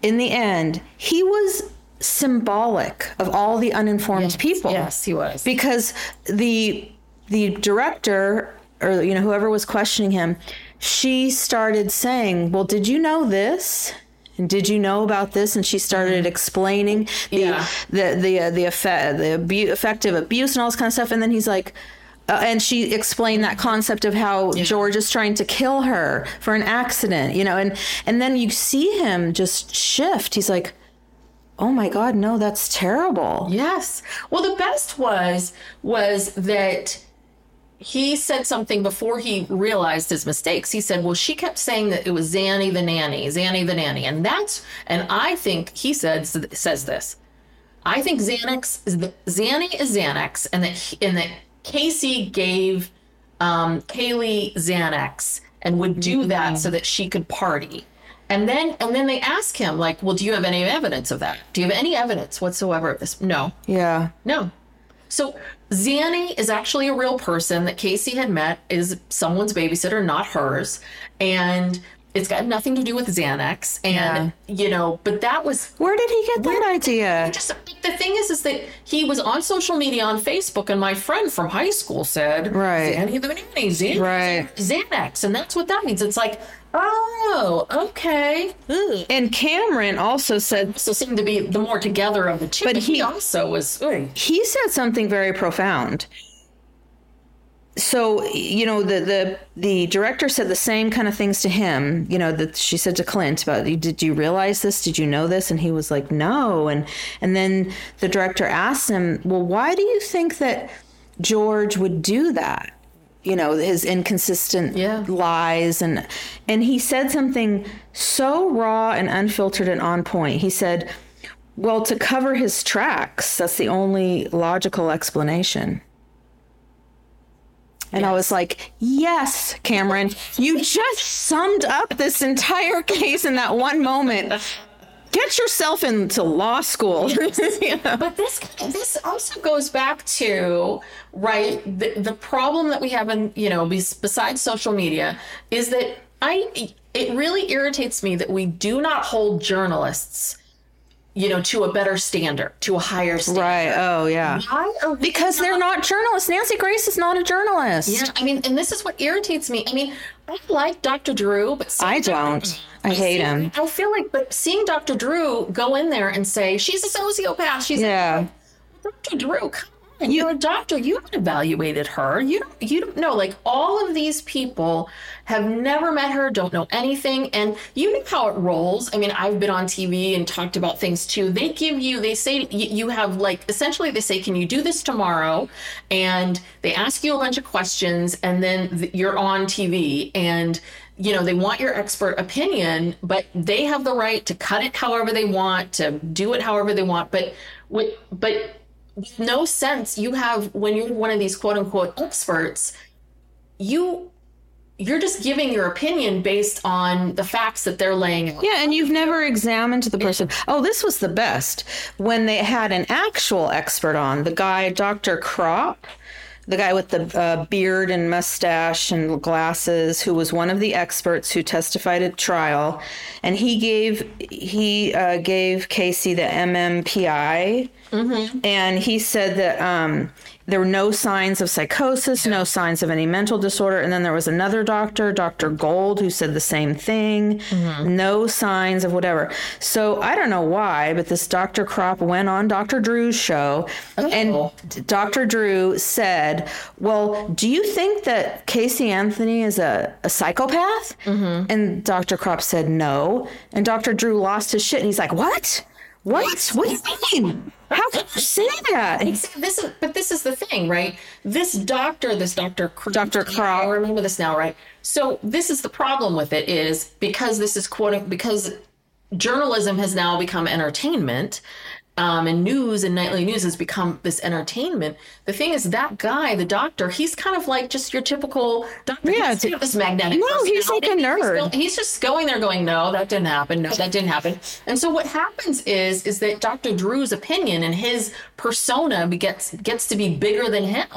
In the end, he was symbolic of all the uninformed people. Yes, he was. because the the director or you know whoever was questioning him she started saying well did you know this and did you know about this and she started explaining the Yeah. the the uh, the effect the abu- effective abuse and all this kind of stuff and then he's like uh, and she explained that concept of how George is trying to kill her for an accident, you know, and and then you see him just shift. He's like, "Oh my God, no, that's terrible." Yes. Well, the best was was that he said something before he realized his mistakes. He said, "Well, she kept saying that it was Zanny the nanny, Zanny the nanny," and that's and I think he said says this. I think Xanax is the Zanny is Xanax, and that he- and that Casey gave um, Caylee Xanax and would do that so that she could party. And then and then they ask him like, "Well, do you have any evidence of that? Do you have any evidence whatsoever of this?" No. Yeah. No. So Zanny is actually a real person that Casey had met, is someone's babysitter, not hers. And it's got nothing to do with Xanax. And, you know, but that was Where did he get that Where- idea? just the thing is, is that he was on social media on Facebook, and my friend from high school said, Right. Zanny the nanny, Xanax, Right. Xanax. And that's what that means. It's like, oh, okay. Ugh. And Cameron also said So seemed to be the more together of the two. But he he- also was, ugh. he said something very profound. So you know the the the director said the same kind of things to him. You know that she said to Clint about did you realize this? Did you know this? And he was like no. And and then the director asked him, well, why do you think that George would do that? You know his inconsistent Yeah. lies and and he said something so raw and unfiltered and on point. He said, "Well, to cover his tracks, that's the only logical explanation." And I was like, "Yes, Cameron, you just summed up this entire case in that one moment. Get yourself into law school." You know? But this this also goes back to right the, the problem that we have in you know besides social media is that I it really irritates me that we do not hold journalists you know to a better standard to a higher standard. Right. Oh, yeah. Why Because they're not journalists. Nancy Grace is not a journalist. Yeah, I mean, and this is what irritates me. I mean, I like Dr. Drew, but I don't. I hate him. I feel like, but seeing Dr. Drew go in there and say she's a sociopath, she's Yeah. Dr. Drew, come on, you're a doctor. You haven't evaluated her. You. You don't know. Like all of these people have never met her, don't know anything, and you know how it rolls. I mean, I've been on TV and talked about things too. They give you, they say you have like essentially they say, can you do this tomorrow? And they ask you a bunch of questions, and then you're on TV and you know they want your expert opinion but they have the right to cut it however they want to do it however they want but but with no sense you have when you're one of these quote unquote experts you you're just giving your opinion based on the facts that they're laying out Yeah, and you've never examined the person. Oh, this was the best when they had an actual expert on the guy, Dr. Krop, the guy with the uh, beard and mustache and glasses, who was one of the experts who testified at trial, and he gave he uh, gave Casey the MMPI, and he said that um, there were no signs of psychosis, no signs of any mental disorder. And then there was another doctor, Dr. Gold, who said the same thing. Mm-hmm. No signs of whatever. So I don't know why, but this Dr. Krop went on Dr. Drew's show, and oh. Dr. Drew said, Well, do you think that Casey Anthony is a, a psychopath? Mm-hmm. And Dr. Krop said, No. And Dr. Drew lost his shit, and he's like, What? What? What do you mean? How can you say that? This is but this is the thing right this doctor this dr Cr- Dr. Krop. i remember this now right so this is the problem with it is because this is quote because journalism has now become entertainment um, and news and nightly news has become this entertainment. The thing is, that guy, the doctor, he's kind of like just your typical doctor. Yeah, he's of this magnetic. No, he's like a personality. He's nerd. He's just going there, going, "No, that didn't happen. No, that didn't happen." And so what happens is, is that Dr. Drew's opinion and his persona gets gets to be bigger than him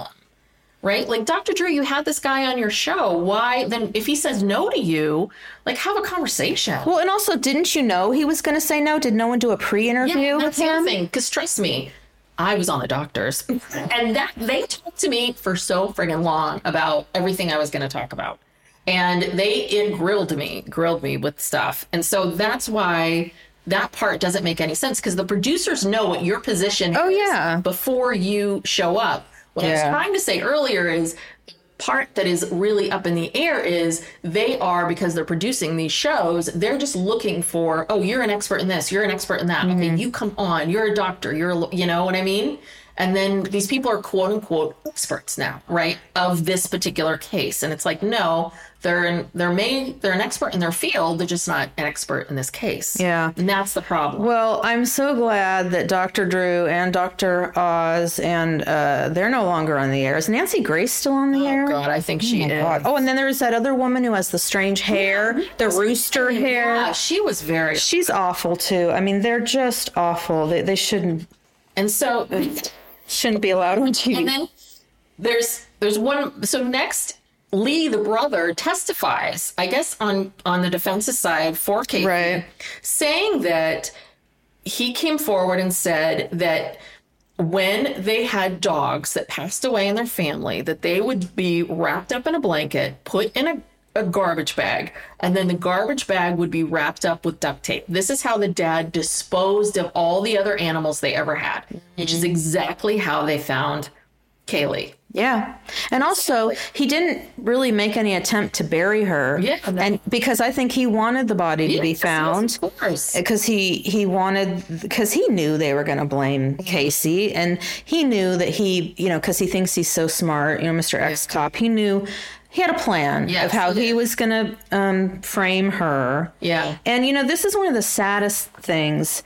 right? Like Dr. Drew, you had this guy on your show. Why then? If he says no to you, like have a conversation. Well, and also, didn't you know he was going to say no? Did no one do a pre-interview yeah, with that's the other him? thing. Because trust me, I was on the doctors, and that they talked to me for so friggin' long about everything I was going to talk about, and they it grilled me, grilled me with stuff, and so that's why. That part doesn't make any sense because the producers know what your position Oh, is yeah. before you show up. What I was trying to say earlier is the part that is really up in the air is they are because they're producing these shows they're just looking for oh you're an expert in this you're an expert in that. Okay mm-hmm. you come on you're a doctor you're a, you know what i mean? And then these people are quote unquote experts now right of this particular case. And it's like no they're in, they're made they're an expert in their field they're just not an expert in this case Yeah. and that's the problem Well, I'm so glad that Dr. Drew and Dr. Oz and uh, they're no longer on the air. Is Nancy Grace still on the air? Oh god i think she is God. Oh, and then there's that other woman who has the strange hair, the rooster hair. yeah she was very She's awful too. I mean, they're just awful. They, they shouldn't and so shouldn't be allowed on TV. And then there's there's one. So next, Lee, the brother, testifies. I guess on on the defense's side for Casey, Right. saying that he came forward and said that when they had dogs that passed away in their family, that they would be wrapped up in a blanket, put in a a garbage bag, and then the garbage bag would be wrapped up with duct tape. This is how the dad disposed of all the other animals they ever had, which is mm-hmm. exactly how they found Caylee. Yeah. And also, he didn't really make any attempt to bury her. Yeah. And because I think he wanted the body to be Yes, found. Of course. Because he he wanted because he knew they were going to blame Casey, and he knew that he you know because he thinks he's so smart, you know, Mr. X cop. He knew he had a plan Yes, of how he he was going to um, frame her. Yeah. And you know, this is one of the saddest things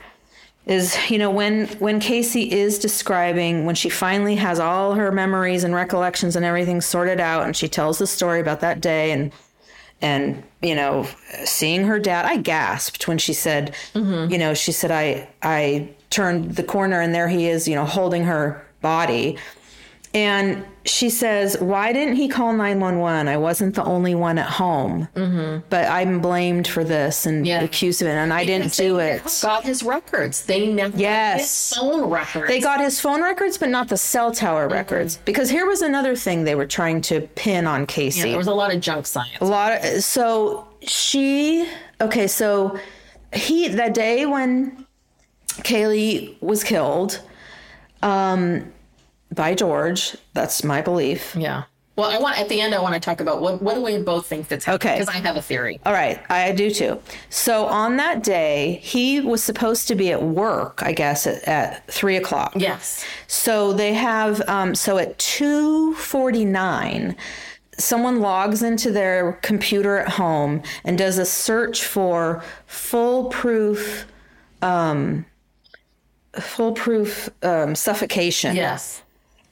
is you know when when Casey is describing when she finally has all her memories and recollections and everything sorted out and she tells the story about that day and and you know seeing her dad I gasped when she said mm-hmm. you know she said I I turned the corner and there he is you know holding her body and she says, Why didn't he call 911? I wasn't the only one at home. Mm-hmm. But I'm blamed for this and Yeah. accused of it, and I didn't do it. Got his records. They never Yes. his phone records. They got his phone records, but not the cell tower records. Because here was another thing they were trying to pin on Yeah, Casey. there was a lot of junk science. a lot of, so she, okay, so he, that day when Caylee was killed um, by George, that's my belief. Yeah. Well, I want at the end. I want to talk about what what do we both think that's happening? Okay. Because I have a theory. All right, I do too. So on that day, he was supposed to be at work, I guess, at, at three o'clock. Yes. So they have um, so at two forty nine, someone logs into their computer at home and does a search for foolproof, um, foolproof um, suffocation. Yes.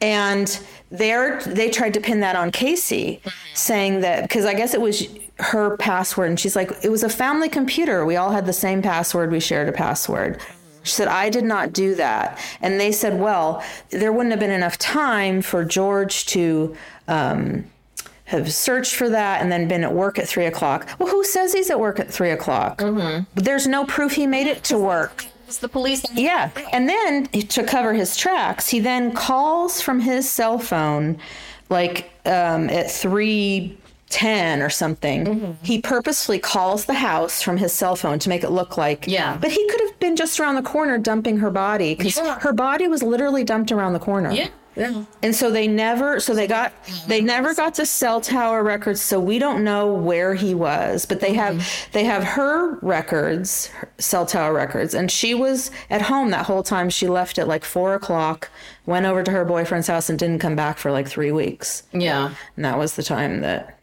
And there they tried to pin that on Casey, mm-hmm. saying that because I guess it was her password, and she's like, it was a family computer. We all had the same password. We shared a password. Mm-hmm. She said, I did not do that. And they said, well, there wouldn't have been enough time for George to um, have searched for that and then been at work at three o'clock. Well, who says he's at work at three o'clock? Mm-hmm. There's no proof he made it to work. The police. Yeah. And then to cover his tracks, he then calls from his cell phone like um, at 310 or something. Mm-hmm. He purposefully calls the house from his cell phone to make it look like. Yeah. But he could have been just around the corner dumping her body because Yeah. her body was literally dumped around the corner. Yeah. Yeah. And so they never, so they got, they never got the cell tower records. So we don't know where he was, but they have, mm-hmm. they have her records, cell tower records, and she was at home that whole time. She left at like four o'clock, went over to her boyfriend's house, and didn't come back for like three weeks. Yeah. And that was the time that.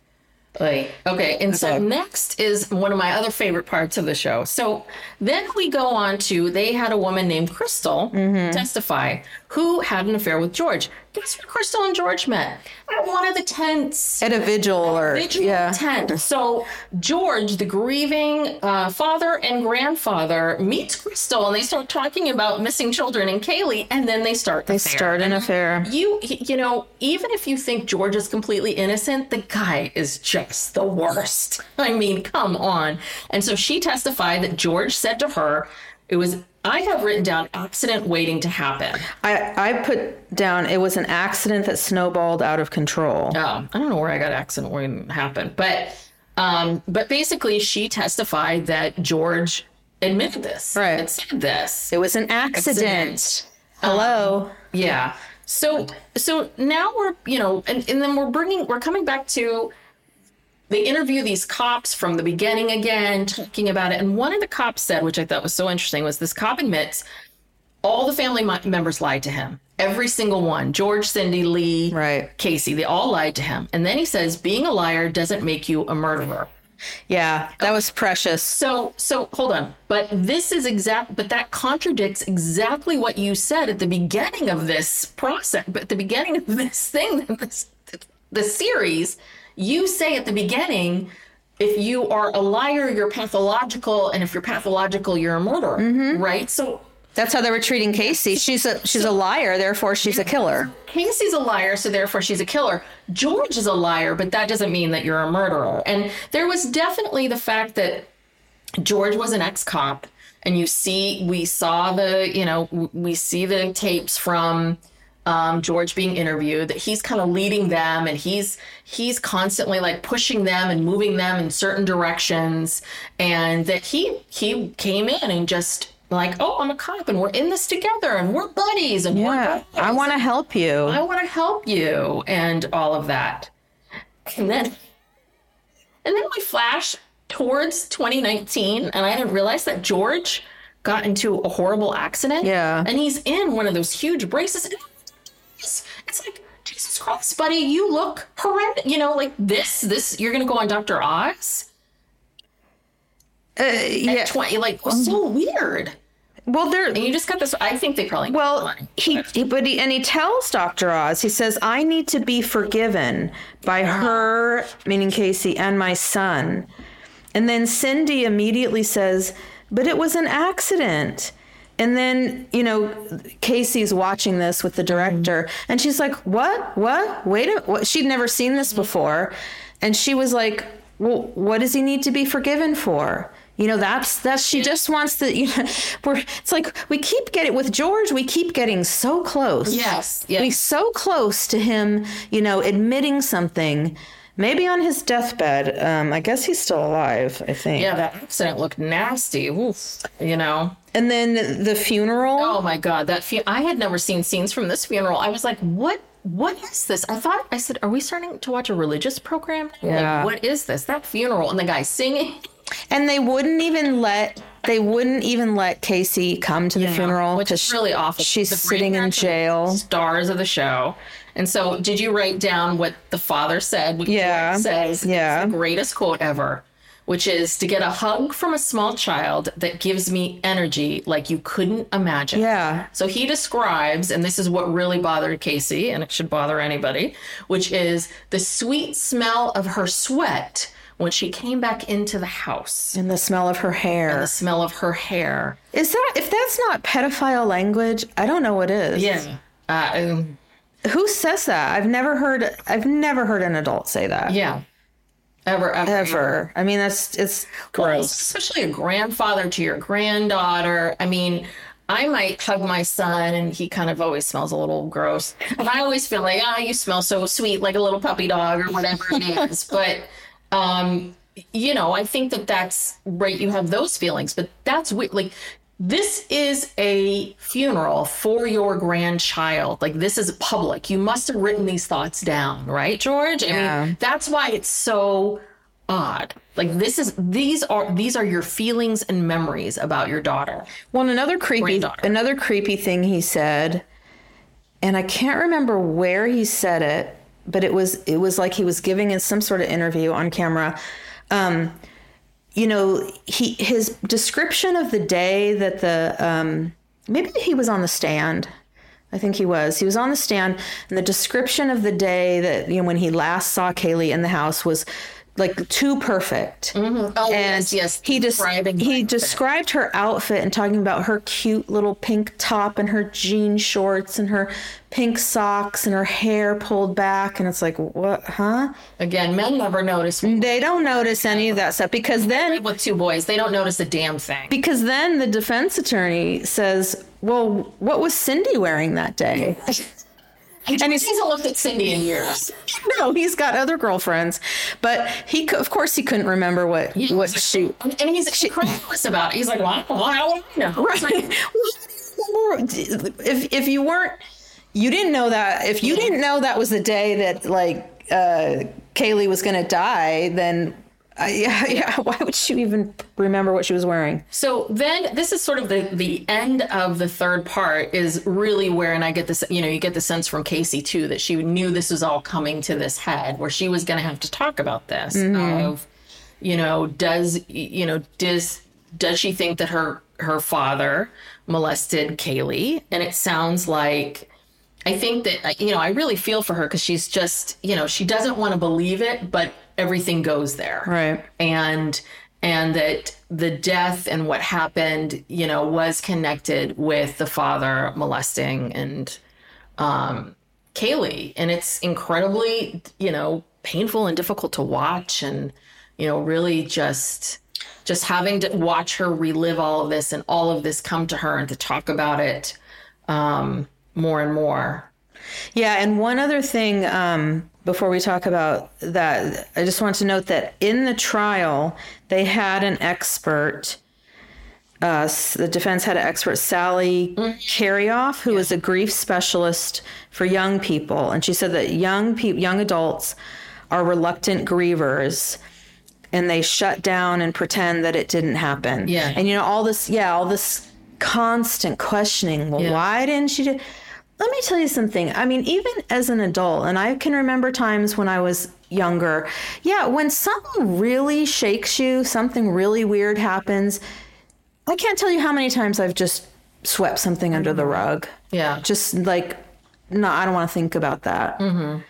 Like, okay. And so next is one of my other favorite parts of the show. So then we go on to they had a woman named Crystal Mm-hmm. testify who had an affair with George. Guess where Crystal and George met? At one of the tents. At a vigil or Vigil yeah, tent. So George, the grieving uh, father and grandfather, meets Crystal, and they start talking about missing children and Caylee, and then they start. The they affair. start an affair. You, you know, even if you think George is completely innocent, the guy is just the worst. I mean, come on. And so she testified that George said to her, it was, I have written down accident waiting to happen. I I put down it was an accident that snowballed out of control. Oh, I don't know where I got accident waiting to happen, but, um, but basically she testified that George admitted this. Right. And said this. It was an accident. Accident. Hello. Yeah. So so now we're you know and, and then we're bringing we're coming back to they interview these cops from the beginning again talking about it and one of the cops said which I thought was so interesting was this cop admits all the family members lied to him every single one George Cindy Lee Right. Casey they all lied to him and then he says being a liar doesn't make you a murderer Yeah, that was precious. so so hold on. But this is exact but that contradicts exactly what you said at the beginning of this process. But at the beginning of this thing, this the series, you say at the beginning, if you are a liar, you're pathological, and if you're pathological, you're a murderer. Mm-hmm. Right? So That's how they were treating Casey. She's a she's a liar, therefore she's a killer. Casey's a liar, so therefore she's a killer. George is a liar, but that doesn't mean that you're a murderer. And there was definitely the fact that George was an ex cop, and you see, we saw the, you know, we see the tapes from um, George being interviewed. That he's kind of leading them, and he's he's constantly like pushing them and moving them in certain directions, and that he he came in and just like, oh, I'm a cop, and we're in this together, and we're buddies, and we're Yeah, buddies. I want to help you. I want to help you and all of that. And then and then we flash towards 2019 and I didn't realize that George got into a horrible accident. Yeah. And he's in one of those huge braces. And it's, it's like, Jesus Christ, buddy, you look horrendous. You know, like this, this, you're going to go on Dr. Oz? Uh, yeah. 20, like, so weird. Well, there. And you just got this, I think they probably Well, he, he but he and he tells Dr. Oz, he says, I need to be forgiven by her, meaning Casey, and my son. And then Cindy immediately says, But it was an accident. And then, you know, Casey's watching this with the director, and she's like, What? What? Wait a what? She'd never seen this before. And she was like, Well, what does he need to be forgiven for? You know, that's that's she just wants to, you know, we're it's like we keep getting with George, we keep getting so close. Yes, yes. We so close to him, you know, admitting something. Maybe on his deathbed. Um, I guess he's still alive, I think. Yeah, that accident looked nasty. Oof, you know? And then the funeral. Oh my god, that fu- I had never seen scenes from this funeral. I was like, what what is this? I thought I said, are we starting to watch a religious program? Yeah. Like, what is this? That funeral and the guy singing. And they wouldn't even let they wouldn't even let Casey come to the funeral which is really awful. She's sitting in jail. Stars of the show. And so, did you write down what the father said? What Yeah. Says. Yeah. The greatest quote ever, which is to get a hug from a small child that gives me energy like you couldn't imagine. Yeah. So he describes, and this is what really bothered Casey, and it should bother anybody, which is the sweet smell of her sweat when she came back into the house. And the smell of her hair. The smell of her hair. Is that if that's not pedophile language, I don't know what is. Yeah. Uh, um, Who says that? I've never heard I've never heard an adult say that. yeah. ever, ever, ever. I mean, that's it's Well, gross. especially a grandfather to your granddaughter. I mean, I might hug my son and he kind of always smells a little gross. And I always feel like, ah, you smell so sweet, like a little puppy dog or whatever it is. But, um, you know, I think that that's right. You have those feelings, but that's weird. Like, this is a funeral for your grandchild. Like, this is public. You must have written these thoughts down, right, George? I Yeah. mean, that's why it's so odd. Like this is these are these are your feelings and memories about your daughter. Well, another creepy, another creepy thing he said, and I can't remember where he said it, but it was it was like he was giving in some sort of interview on camera. Um, you know, he his description of the day that the um, maybe he was on the stand. I think he was. He was on the stand, and the description of the day that you know when he last saw Caylee in the house was like too perfect. Mm-hmm. Oh, and yes, yes. he just Describing he described her outfit and talking about her cute little pink top and her jean shorts and her pink socks and her hair pulled back and it's like what huh Again, men never notice they don't notice any of that stuff because then with two boys. They don't notice a damn thing. because then the defense attorney says well what was cindy wearing that day And he hasn't looked at Cindy in years. no he's got other girlfriends but he of course he couldn't remember what what she And and he's incredulous about it. He's like, well, how would I know? It's like, if if you weren't you didn't know that if you didn't know that was the day that like uh Caylee was going to die then uh, yeah yeah why would she even remember what she was wearing? So then this is sort of the the end of the third part is really where and I get this you know you get the sense from Casey too that she knew this was all coming to this head where she was going to have to talk about this of you know does you know does does she think that her her father molested Caylee? And it sounds like I think that you know I really feel for her cuz she's just you know she doesn't want to believe it but everything goes there. Right. and and that the death and what happened you know was connected with the father molesting and um Caylee. And it's incredibly you know painful and difficult to watch and you know really just just having to watch her relive all of this and all of this come to her and to talk about it um more and more. Yeah, and one other thing um, before we talk about that, I just want to note that in the trial, they had an expert. Uh, the defense had an expert, Sally Karioth, who was a grief specialist for young people, and she said that young people, young adults, are reluctant grievers, and they shut down and pretend that it didn't happen. Yeah. and you know all this, yeah, all this constant questioning. Well, Yeah. why didn't she do? Let me tell you something. I mean, even as an adult, and I can remember times when I was younger, yeah, when something really shakes you, something really weird happens, I can't tell you how many times I've just swept something under the rug. yeah Just like, no, I don't want to think about that. Mm-hmm.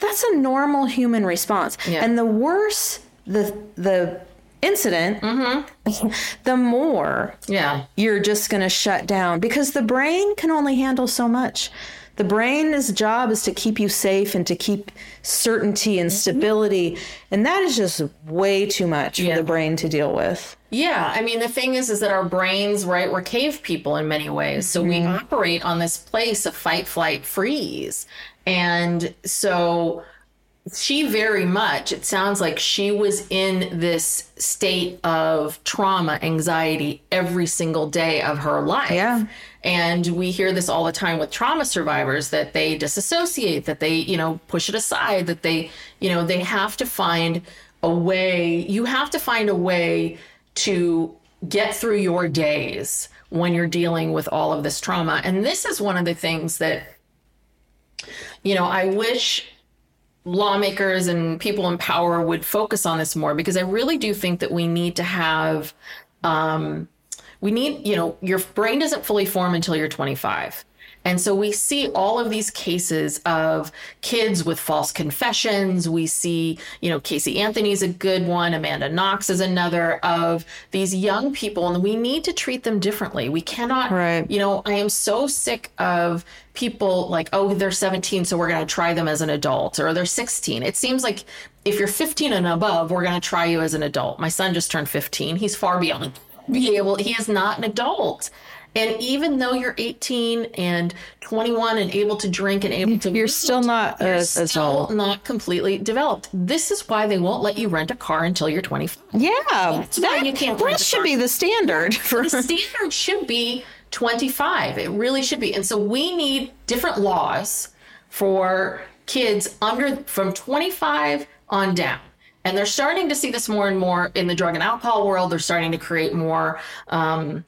That's a normal human response. Yeah. And the worse the the incident, mm-hmm. the more yeah you're just going to shut down because the brain can only handle so much. The brain's job is to keep you safe and to keep certainty and mm-hmm. stability. And that is just way too much Yeah. for the brain to deal with. Yeah, I mean the thing is is that our brains, right, we're cave people in many ways. So we mm-hmm. operate on this place of fight, flight, freeze. And so she very much it sounds like she was in this state of trauma, anxiety every single day of her life. Yeah. And we hear this all the time with trauma survivors that they disassociate, that they, you know, push it aside, that they, you know, they have to find a way, you have to find a way to get through your days when you're dealing with all of this trauma. And this is one of the things that, you know, I wish lawmakers and people in power would focus on this more because I really do think that we need to have um we need, you know, your brain doesn't fully form until you're 25. And so we see all of these cases of kids with false confessions. We see, you know, Casey Anthony's a good one, Amanda Knox is another of these young people, and we need to treat them differently. We cannot, Right. you know, I am so sick of people like, oh, they're 17, so we're going to try them as an adult, or they're 16. It seems like if you're 15 and above, we're going to try you as an adult. My son just turned 15. He's far beyond be able, he is not an adult. And even though you're 18 and 21 and able to drink and able to, You're still not you're still adult. not completely developed. This is why they won't let you rent a car until you're 25. Yeah, That's why you can't That should car. be the standard for. the standard should be 25. It really should be. And so we need different laws for kids under from 25 on down. And they're starting to see this more and more in the drug and alcohol world. They're starting to create more um,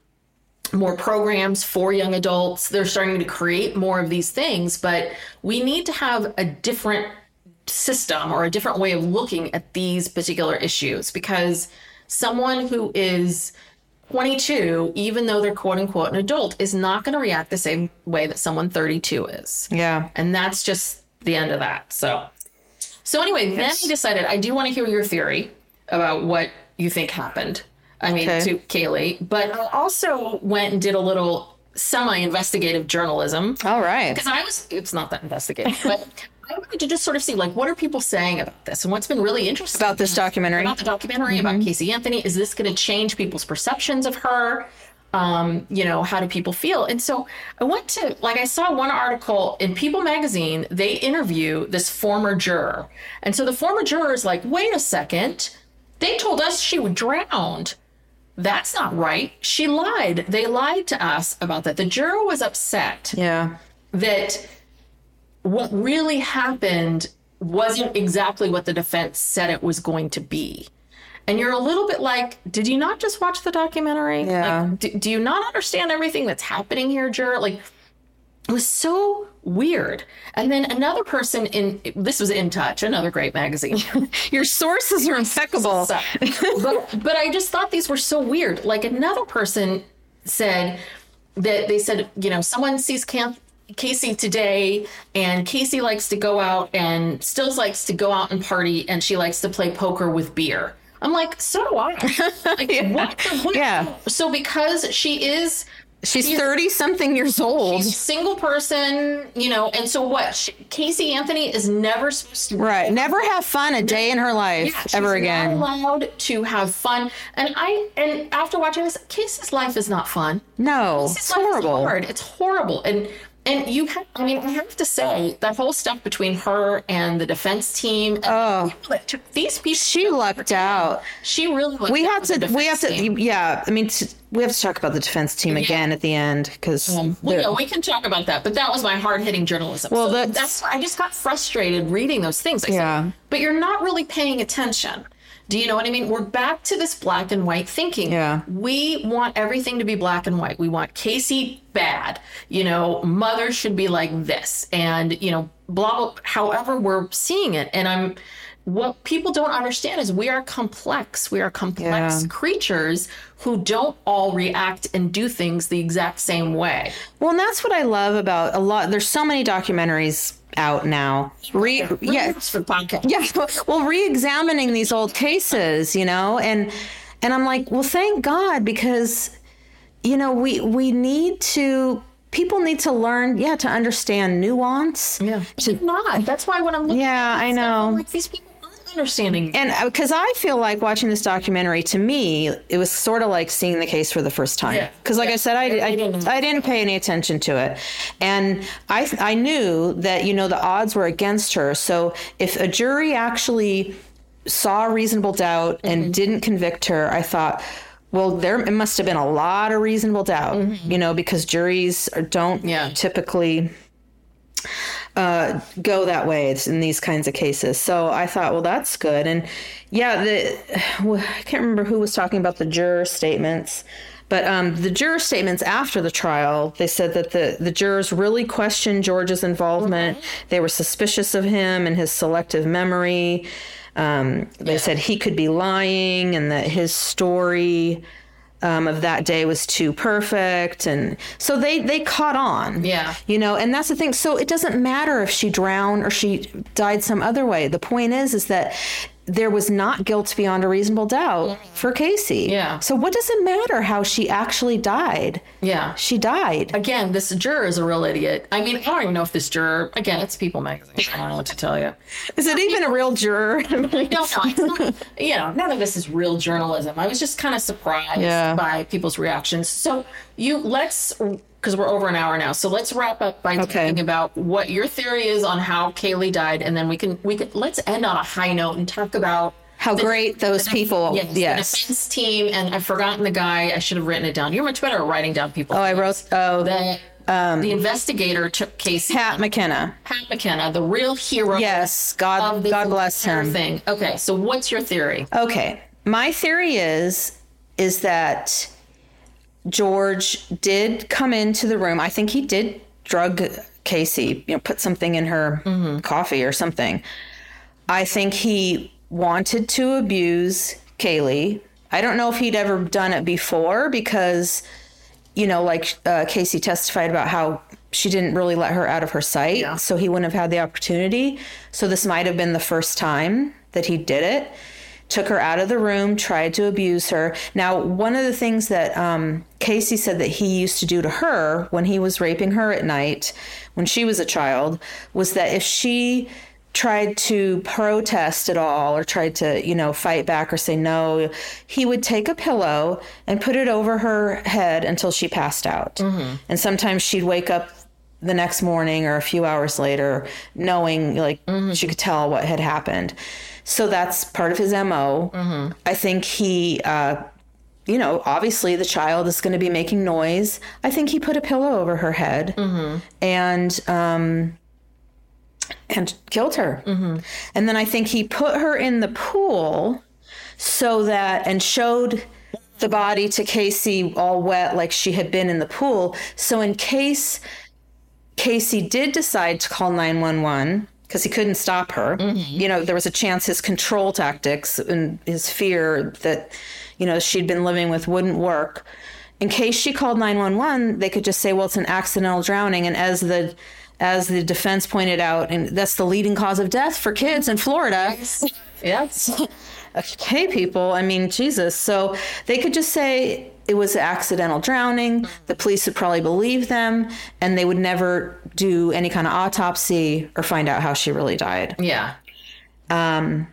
more programs for young adults. They're starting to create more of these things, but we need to have a different system or a different way of looking at these particular issues because someone who is 22, even though they're quote unquote an adult, is not going to react the same way that someone 32 is. Yeah. And that's just the end of that. So, so anyway, then he decided, I do want to hear your theory about what you think happened. I mean, Okay. to Caylee, but I also went and did a little semi-investigative journalism All right. because I was, it's not that investigative, but I wanted to just sort of see like, what are people saying about this? And what's been really interesting About this documentary. about the documentary about Casey Anthony. Is this going to change people's perceptions of her? Um, you know, how do people feel? And so I went to, like, I saw one article in People magazine, they interview this former juror. And so the former juror is like, wait a second, they told us she was drowned. That's not right. She lied. They lied to us about that. The juror was upset Yeah. that what really happened wasn't exactly what the defense said it was going to be. And you're a little bit like, did you not just watch the documentary? Yeah. Like, do, do you not understand everything that's happening here, juror? Like, it was so weird. And then another person in this was In Touch, another great magazine. Your sources are impeccable. So- but but I just thought these were so weird. Like another person said that they said, you know, someone sees Cam- Casey today, and Casey likes to go out and still likes to go out and party, and she likes to play poker with beer. I'm like, so do I. Like, what, the- what? Yeah. So because she is She's 30 something years old. she's a single person, you know, and so what? She, Casey Anthony is never supposed to Right. Never have fun a day in her life yeah, she's ever not again. allowed to have fun. And I and after watching this, Casey's life is not fun. No. Casey's It's horrible. It's horrible. And and you have, I mean, I have to say that whole stuff between her and the defense team. Oh. that took these people. She lucked out. She really. lucked We out have to, we have to, team. yeah. I mean, t- we have to talk about the defense team again at the end because Well, yeah, we can talk about that, but that was my hard hitting journalism. Well, So that's- that's I just got frustrated reading those things. I said, Yeah. but you're not really paying attention. Do you know what I mean? We're back to this black and white thinking. Yeah. We want everything to be black and white. We want Casey bad. You know, mother should be like this, and you know, blah blah. However, we're seeing it, and I'm. What people don't understand is we are complex. We are complex Yeah. creatures who don't all react and do things the exact same way. Well, and that's what I love about a lot. There's so many documentaries out now. Re, yeah, yeah. Well, re-examining these old cases, you know, and and I'm like, well, thank God because, you know, we we need to. People need to learn, yeah, to understand nuance. Yeah, She's not. That's why when I'm looking Yeah, at I stuff, know. I'm like these people understanding. And because I feel like watching this documentary, to me, it was sort of like seeing the case for the first time. Yeah. Because, like I said, I, I, didn't- I didn't pay any attention to it, and I I knew that you know the odds were against her. So if a jury actually saw reasonable doubt and Mm-hmm. didn't convict her, I thought. Well, there it must have been a lot of reasonable doubt, you know, because juries don't Mm-hmm. Yeah. typically uh, go that way in these kinds of cases. So I thought, well, that's good. And yeah, the I can't remember who was talking about the juror statements, but um, the juror statements after the trial, they said that the the jurors really questioned George's involvement. They were suspicious of him and his selective memory. Um, they said he could be lying and that his story um, of that day was too perfect, and so they they caught on. Yeah. you know, and that's the thing. So it doesn't matter if she drowned or she died some other way. The point is, is that there was not guilt beyond a reasonable doubt for Casey. Yeah. So what does it matter how she actually died? Yeah. She died. Again, this juror is a real idiot. I mean, I don't even know if this juror, again, it's People magazine. I don't know what to tell you. Is it even a real juror? No, no, it's not, you know, none of this is real journalism. I was just kind of surprised Yeah. by people's reactions. So you let's because we're over an hour now. So let's wrap up by Okay. talking about what your theory is on how Caylee died, and then we can we can let's end on a high note and talk about How the- great those the- people. Yes, Yes. the defense team, and I've forgotten the guy. I should have written it down. You're much better at writing down people. Oh, I wrote. Oh, the um, the investigator took Casey Pat McKenna. Pat McKenna, the real hero. Yes, God- God bless him. Thing. Okay, so what's your theory? Okay. My theory is is that George did come into the room. I think he did drug Casey, you know, put something in her coffee or something. I think he wanted to abuse Caylee. I don't know if he'd ever done it before because, you know, like uh, Casey testified about how she didn't really let her out of her sight. So he wouldn't have had the opportunity. So this might have been the first time that he did it. Took her out of the room, tried to abuse her. Now, one of the things that um, Casey said that he used to do to her when he was raping her at night, when she was a child, was that if she tried to protest at all or tried to, you know, fight back or say no, he would take a pillow and put it over her head until she passed out. And sometimes she'd wake up the next morning or a few hours later knowing like she could tell what had happened. So that's part of his MO. I think he uh you know, obviously the child is going to be making noise. I think he put a pillow over her head and um and killed her. And then I think he put her in the pool so that and showed the body to Casey all wet like she had been in the pool. So in case Casey did decide to call 911 because he couldn't stop her, mm-hmm. you know, there was a chance his control tactics and his fear that, you know, she'd been living with wouldn't work. In case she called 911, they could just say, well, it's an accidental drowning. And as the as the defense pointed out, and that's the leading cause of death for kids in Florida. Yes. Okay, people, I mean, Jesus. So they could just say it was accidental drowning. Mm-hmm. The police would probably believe them, and they would never do any kind of autopsy or find out how she really died. yeah. Um,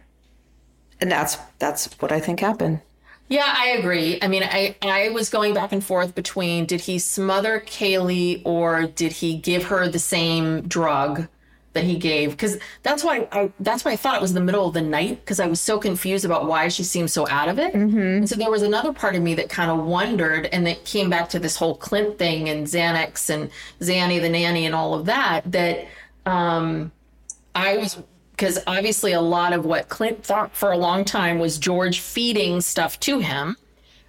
and that's that's what I think happened. Yeah, I agree. I mean, I I was going back and forth between did he smother Caylee or did he give her the same drug that he gave? Because that's why I that's why I thought it was the middle of the night because I was so confused about why she seemed so out of it. And so there was another part of me that kind of wondered, and it came back to this whole Clint thing and Xanax and Zanny the nanny and all of that. That um, I was because obviously a lot of what Clint thought for a long time was George feeding stuff to him.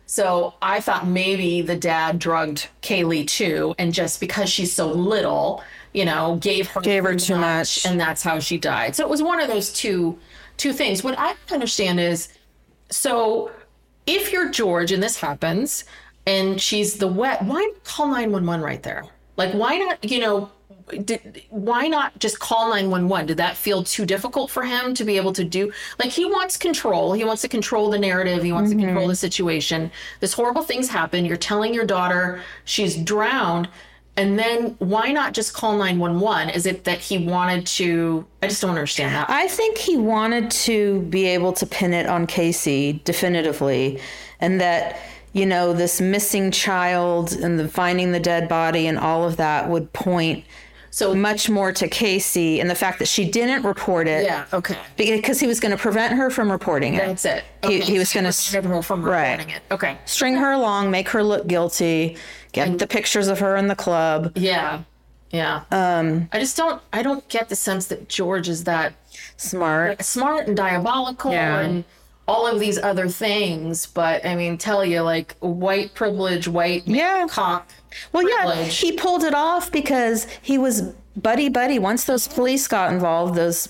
So I thought maybe the dad drugged Caylee too, and just because she's so little, you know, gave her Gave her too much. and that's how she died. So it was one of those two two things. What I understand is so if you're George and this happens and she's the wet, why not call 911 right there? Like, why not, you know, did, why not just call 911? Did that feel too difficult for him to be able to do? Like, he wants control. He wants to control the narrative. He wants to control mm-hmm. the situation. This horrible things happen. You're telling your daughter she's drowned. And then why not just call 911? Is it that he wanted to? I just don't understand that. I think he wanted to be able to pin it on Casey definitively, and that you know this missing child and the finding the dead body and all of that would point So much more to Casey and the fact that she didn't report it. yeah, okay. Because he was going to prevent her from reporting it. That's it. He, he was going to Prevented her from right. reporting it. Okay. string her along, make her look guilty, get the pictures of her in the club. Yeah. Yeah. Um, I just don't. I don't get the sense that George is that Smart. smart and diabolical Yeah. and all of these other things. But I mean, tell you like white privilege, white Yeah. cock. Well, yeah, he pulled it off because he was buddy buddy. Once those police got involved, those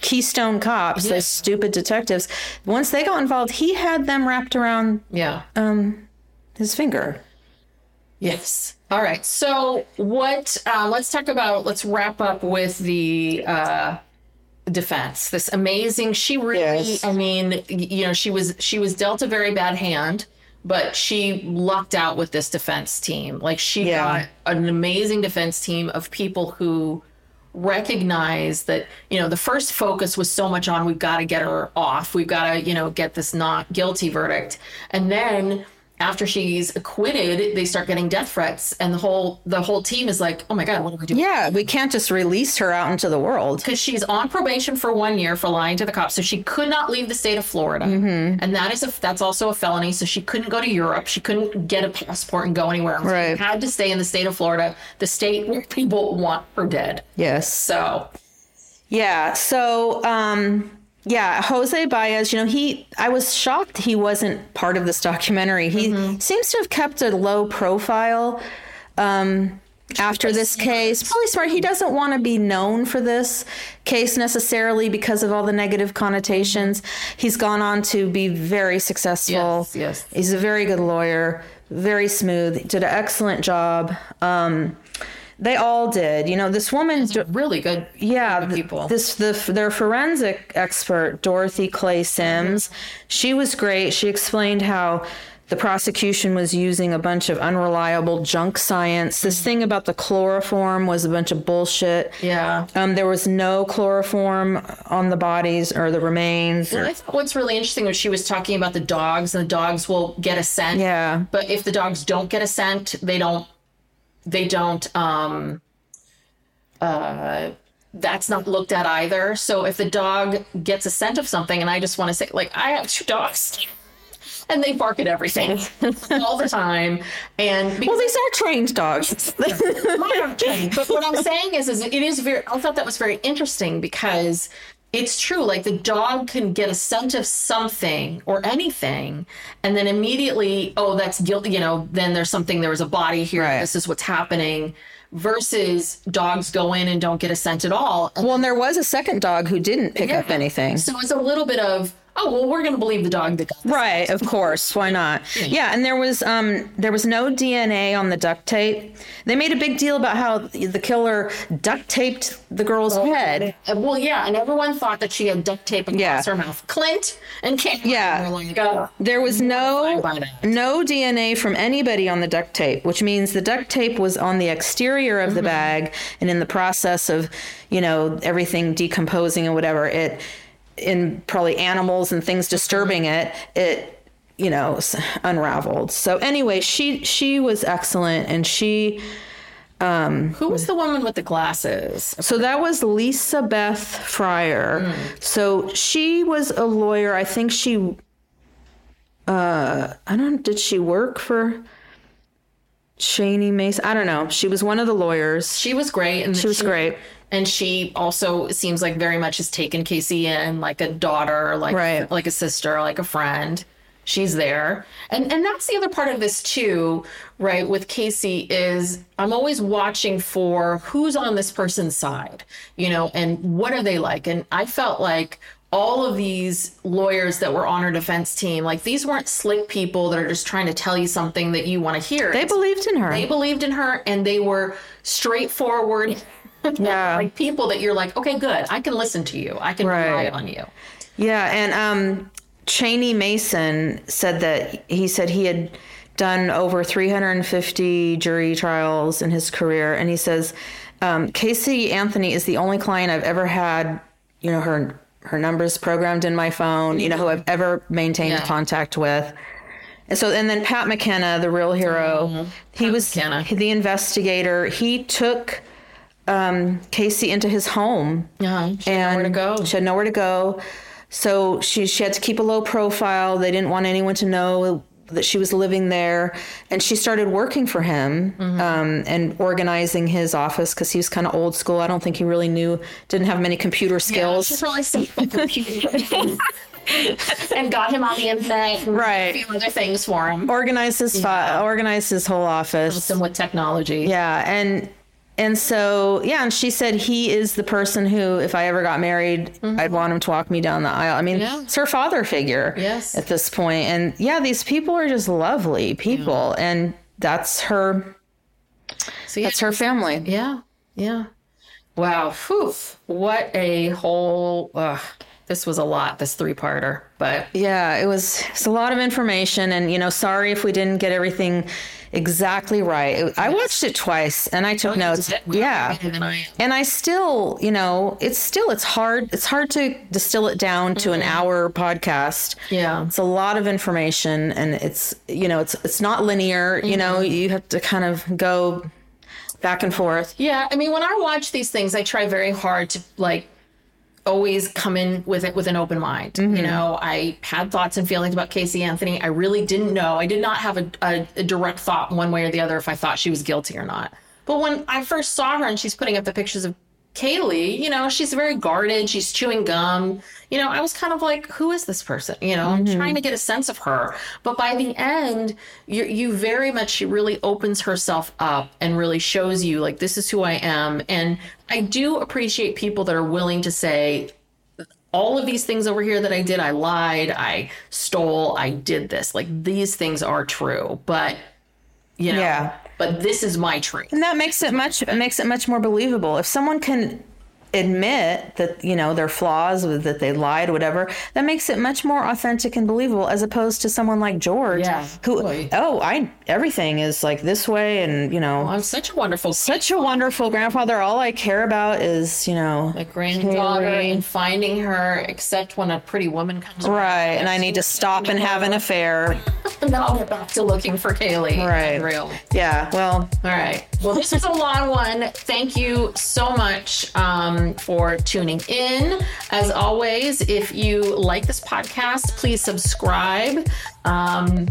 Keystone cops, those stupid detectives, once they got involved, he had them wrapped around Yeah. his finger. Yes. All right. So what? Um, let's talk about. Let's wrap up with the uh, defense. This amazing. She really. Yes. I mean, you know, she was she was dealt a very bad hand, but she lucked out with this defense team. Like she Yeah. got an amazing defense team of people who recognize that you know the first focus was so much on we've got to get her off we've got to you know get this not guilty verdict and then after she's acquitted they start getting death threats and the whole the whole team is like oh my god what do we do Yeah, we can't just release her out into the world. because she's on probation for one year for lying to the cops, so she could not leave the state of Florida, and that is a that's also a felony. So she couldn't go to Europe, she couldn't get a passport and go anywhere. Right. She had to stay in the state of Florida, the state where people want her dead. Yes. So Yeah. So, um, yeah, Jose Baez, you know, he, I was shocked he wasn't part of this documentary. He seems to have kept a low profile um, after this case. Probably smart. He doesn't want to be known for this case necessarily because of all the negative connotations. He's gone on to be very successful. Yes, yes. He's a very good lawyer, very smooth, did an excellent job. Um, they all did. You know, this woman. really good. Yeah, people. This the their forensic expert Dorothy Clay Sims. She was great. She explained how the prosecution was using a bunch of unreliable junk science. This thing about the chloroform was a bunch of bullshit. yeah. Um, there was no chloroform on the bodies or the remains. I thought what's really interesting was she was talking about the dogs, and the dogs will get a scent. Yeah. But if the dogs don't get a scent, they don't. They don't. Um. Uh. That's not looked at either. So if the dog gets a scent of something, and I just want to say, like, I have two dogs, and they bark at everything all the time, and Well, these are trained dogs. but what I'm saying is, is it is very. I thought that was very interesting because it's true. Like the dog can get a scent of something or anything, and then immediately, oh, that's guilty. You know, then there's something. There was a body here. Right. This is what's happening. Versus dogs go in and don't get a scent at all. Well, and there was a second dog who didn't pick up anything. So it's a little bit of, oh, well, we're going to believe the dog that got Right, of course. Why not? Yeah, and there was um there was no DNA on the duct tape. They made a big deal about how the killer duct taped the girl's head. Uh, Well, yeah, and everyone thought that she had duct tape across Yeah. her mouth. Clint and Kate. Yeah. like, oh. There was no no DNA from anybody on the duct tape, which means the duct tape was on the exterior of the bag and in the process of, you know, everything decomposing and whatever, it in probably animals and things disturbing it, it you know, unraveled. So anyway, she she was excellent and she Um, Who was the woman with the glasses? So that was Lisabeth Fryer. So she was a lawyer. I think she uh I don't did she work for Cheney Mason? I don't know. She was one of the lawyers. She was great, and She was great. And she also seems like very much has taken Casey in like a daughter, like Right. like a sister, like a friend. She's there, and and that's the other part of this too, right? With Casey is I'm always watching for who's on this person's side, you know, and what are they like? And I felt like all of these lawyers that were on her defense team, like these weren't slick people that are just trying to tell you something that you want to hear. They believed in her. they believed in her and they were straightforward Yeah. like people that you're like okay good i can listen to you i can rely on you Yeah, and um, Cheney Mason said that he said he had done over 350 jury trials in his career, and he says um, Casey Anthony is the only client I've ever had, you know, her her numbers programmed in my phone, you know, who I've ever maintained Yeah. contact with. And so, and then Pat McKenna, the real hero, he was McKenna. the investigator. He took um, Casey into his home yeah she had nowhere to go she had nowhere to go. So she she had to keep a low profile. They didn't want anyone to know that she was living there, and she started working for him Mm-hmm. um, and organizing his office because he was kind of old school. I don't think he really knew, didn't have many computer skills. she's really simple and got him on the internet and Right. a few other things for him organized his fi- organized his whole office. some with technology Yeah, and And so, yeah, and she said he is the person who, if I ever got married, I'd want him to walk me down the aisle. I mean, Mm-hmm. Yeah. it's her father figure Yes. at this point. And yeah, these people are just lovely people. And that's her, So that's her family. Yeah, yeah. Wow. Whew. What a whole. Uh, this was a lot. This three-parter, but Yeah, it was it's a lot of information, and you know, sorry if we didn't get everything exactly right. I watched it twice, and I took oh, notes. Yeah, I, and I still, you know, it's still it's hard. It's hard to distill it down to an mm-hmm. hour podcast. Yeah. it's a lot of information, and it's you know, it's it's not linear. You know, mm-hmm. you have to kind of go back and forth. yeah. I mean, when I watch these things, I try very hard to like always come in with it with an open mind. Mm-hmm. You know, I had thoughts and feelings about Casey Anthony. I really didn't know. I did not have a, a, a direct thought one way or the other if I thought she was guilty or not. But when I first saw her and she's putting up the pictures of Caylee, you know, she's very guarded. She's chewing gum. You know, I was kind of like, who is this person? You know, I'm trying to mm-hmm. get a sense of her. But by the end, you you very much she really opens herself up and really shows you like this is who I am. And I do appreciate people that are willing to say, all of these things over here that I did, I lied, I stole, I did this. Like these things are true, but you know, Yeah. But this is my truth. And that makes it much it makes it much more believable. If someone can admit that you know their flaws that they lied whatever that makes it much more authentic and believable as opposed to someone like george Yeah. who Boy. oh i everything is like this way and you know I'm such a wonderful such a wonderful grandfather all i care about is you know my granddaughter and finding her, except when a pretty woman comes right and i need to stop and have an affair And then I'll get back to looking for Caylee. Right. Real. yeah well All right. Well, this was a long one. Thank you so much um, um, for tuning in. As always, if you like this podcast, please subscribe. Um,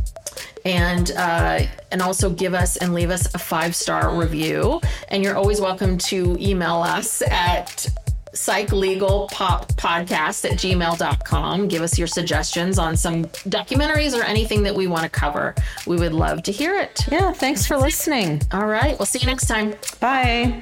and uh, and also give us and leave us a five star review. And you're always welcome to email us at psychlegalpoppodcast at gmail.com. Give us your suggestions on some documentaries or anything that we want to cover. We would love to hear it. yeah thanks for listening All right. We'll see you next time. bye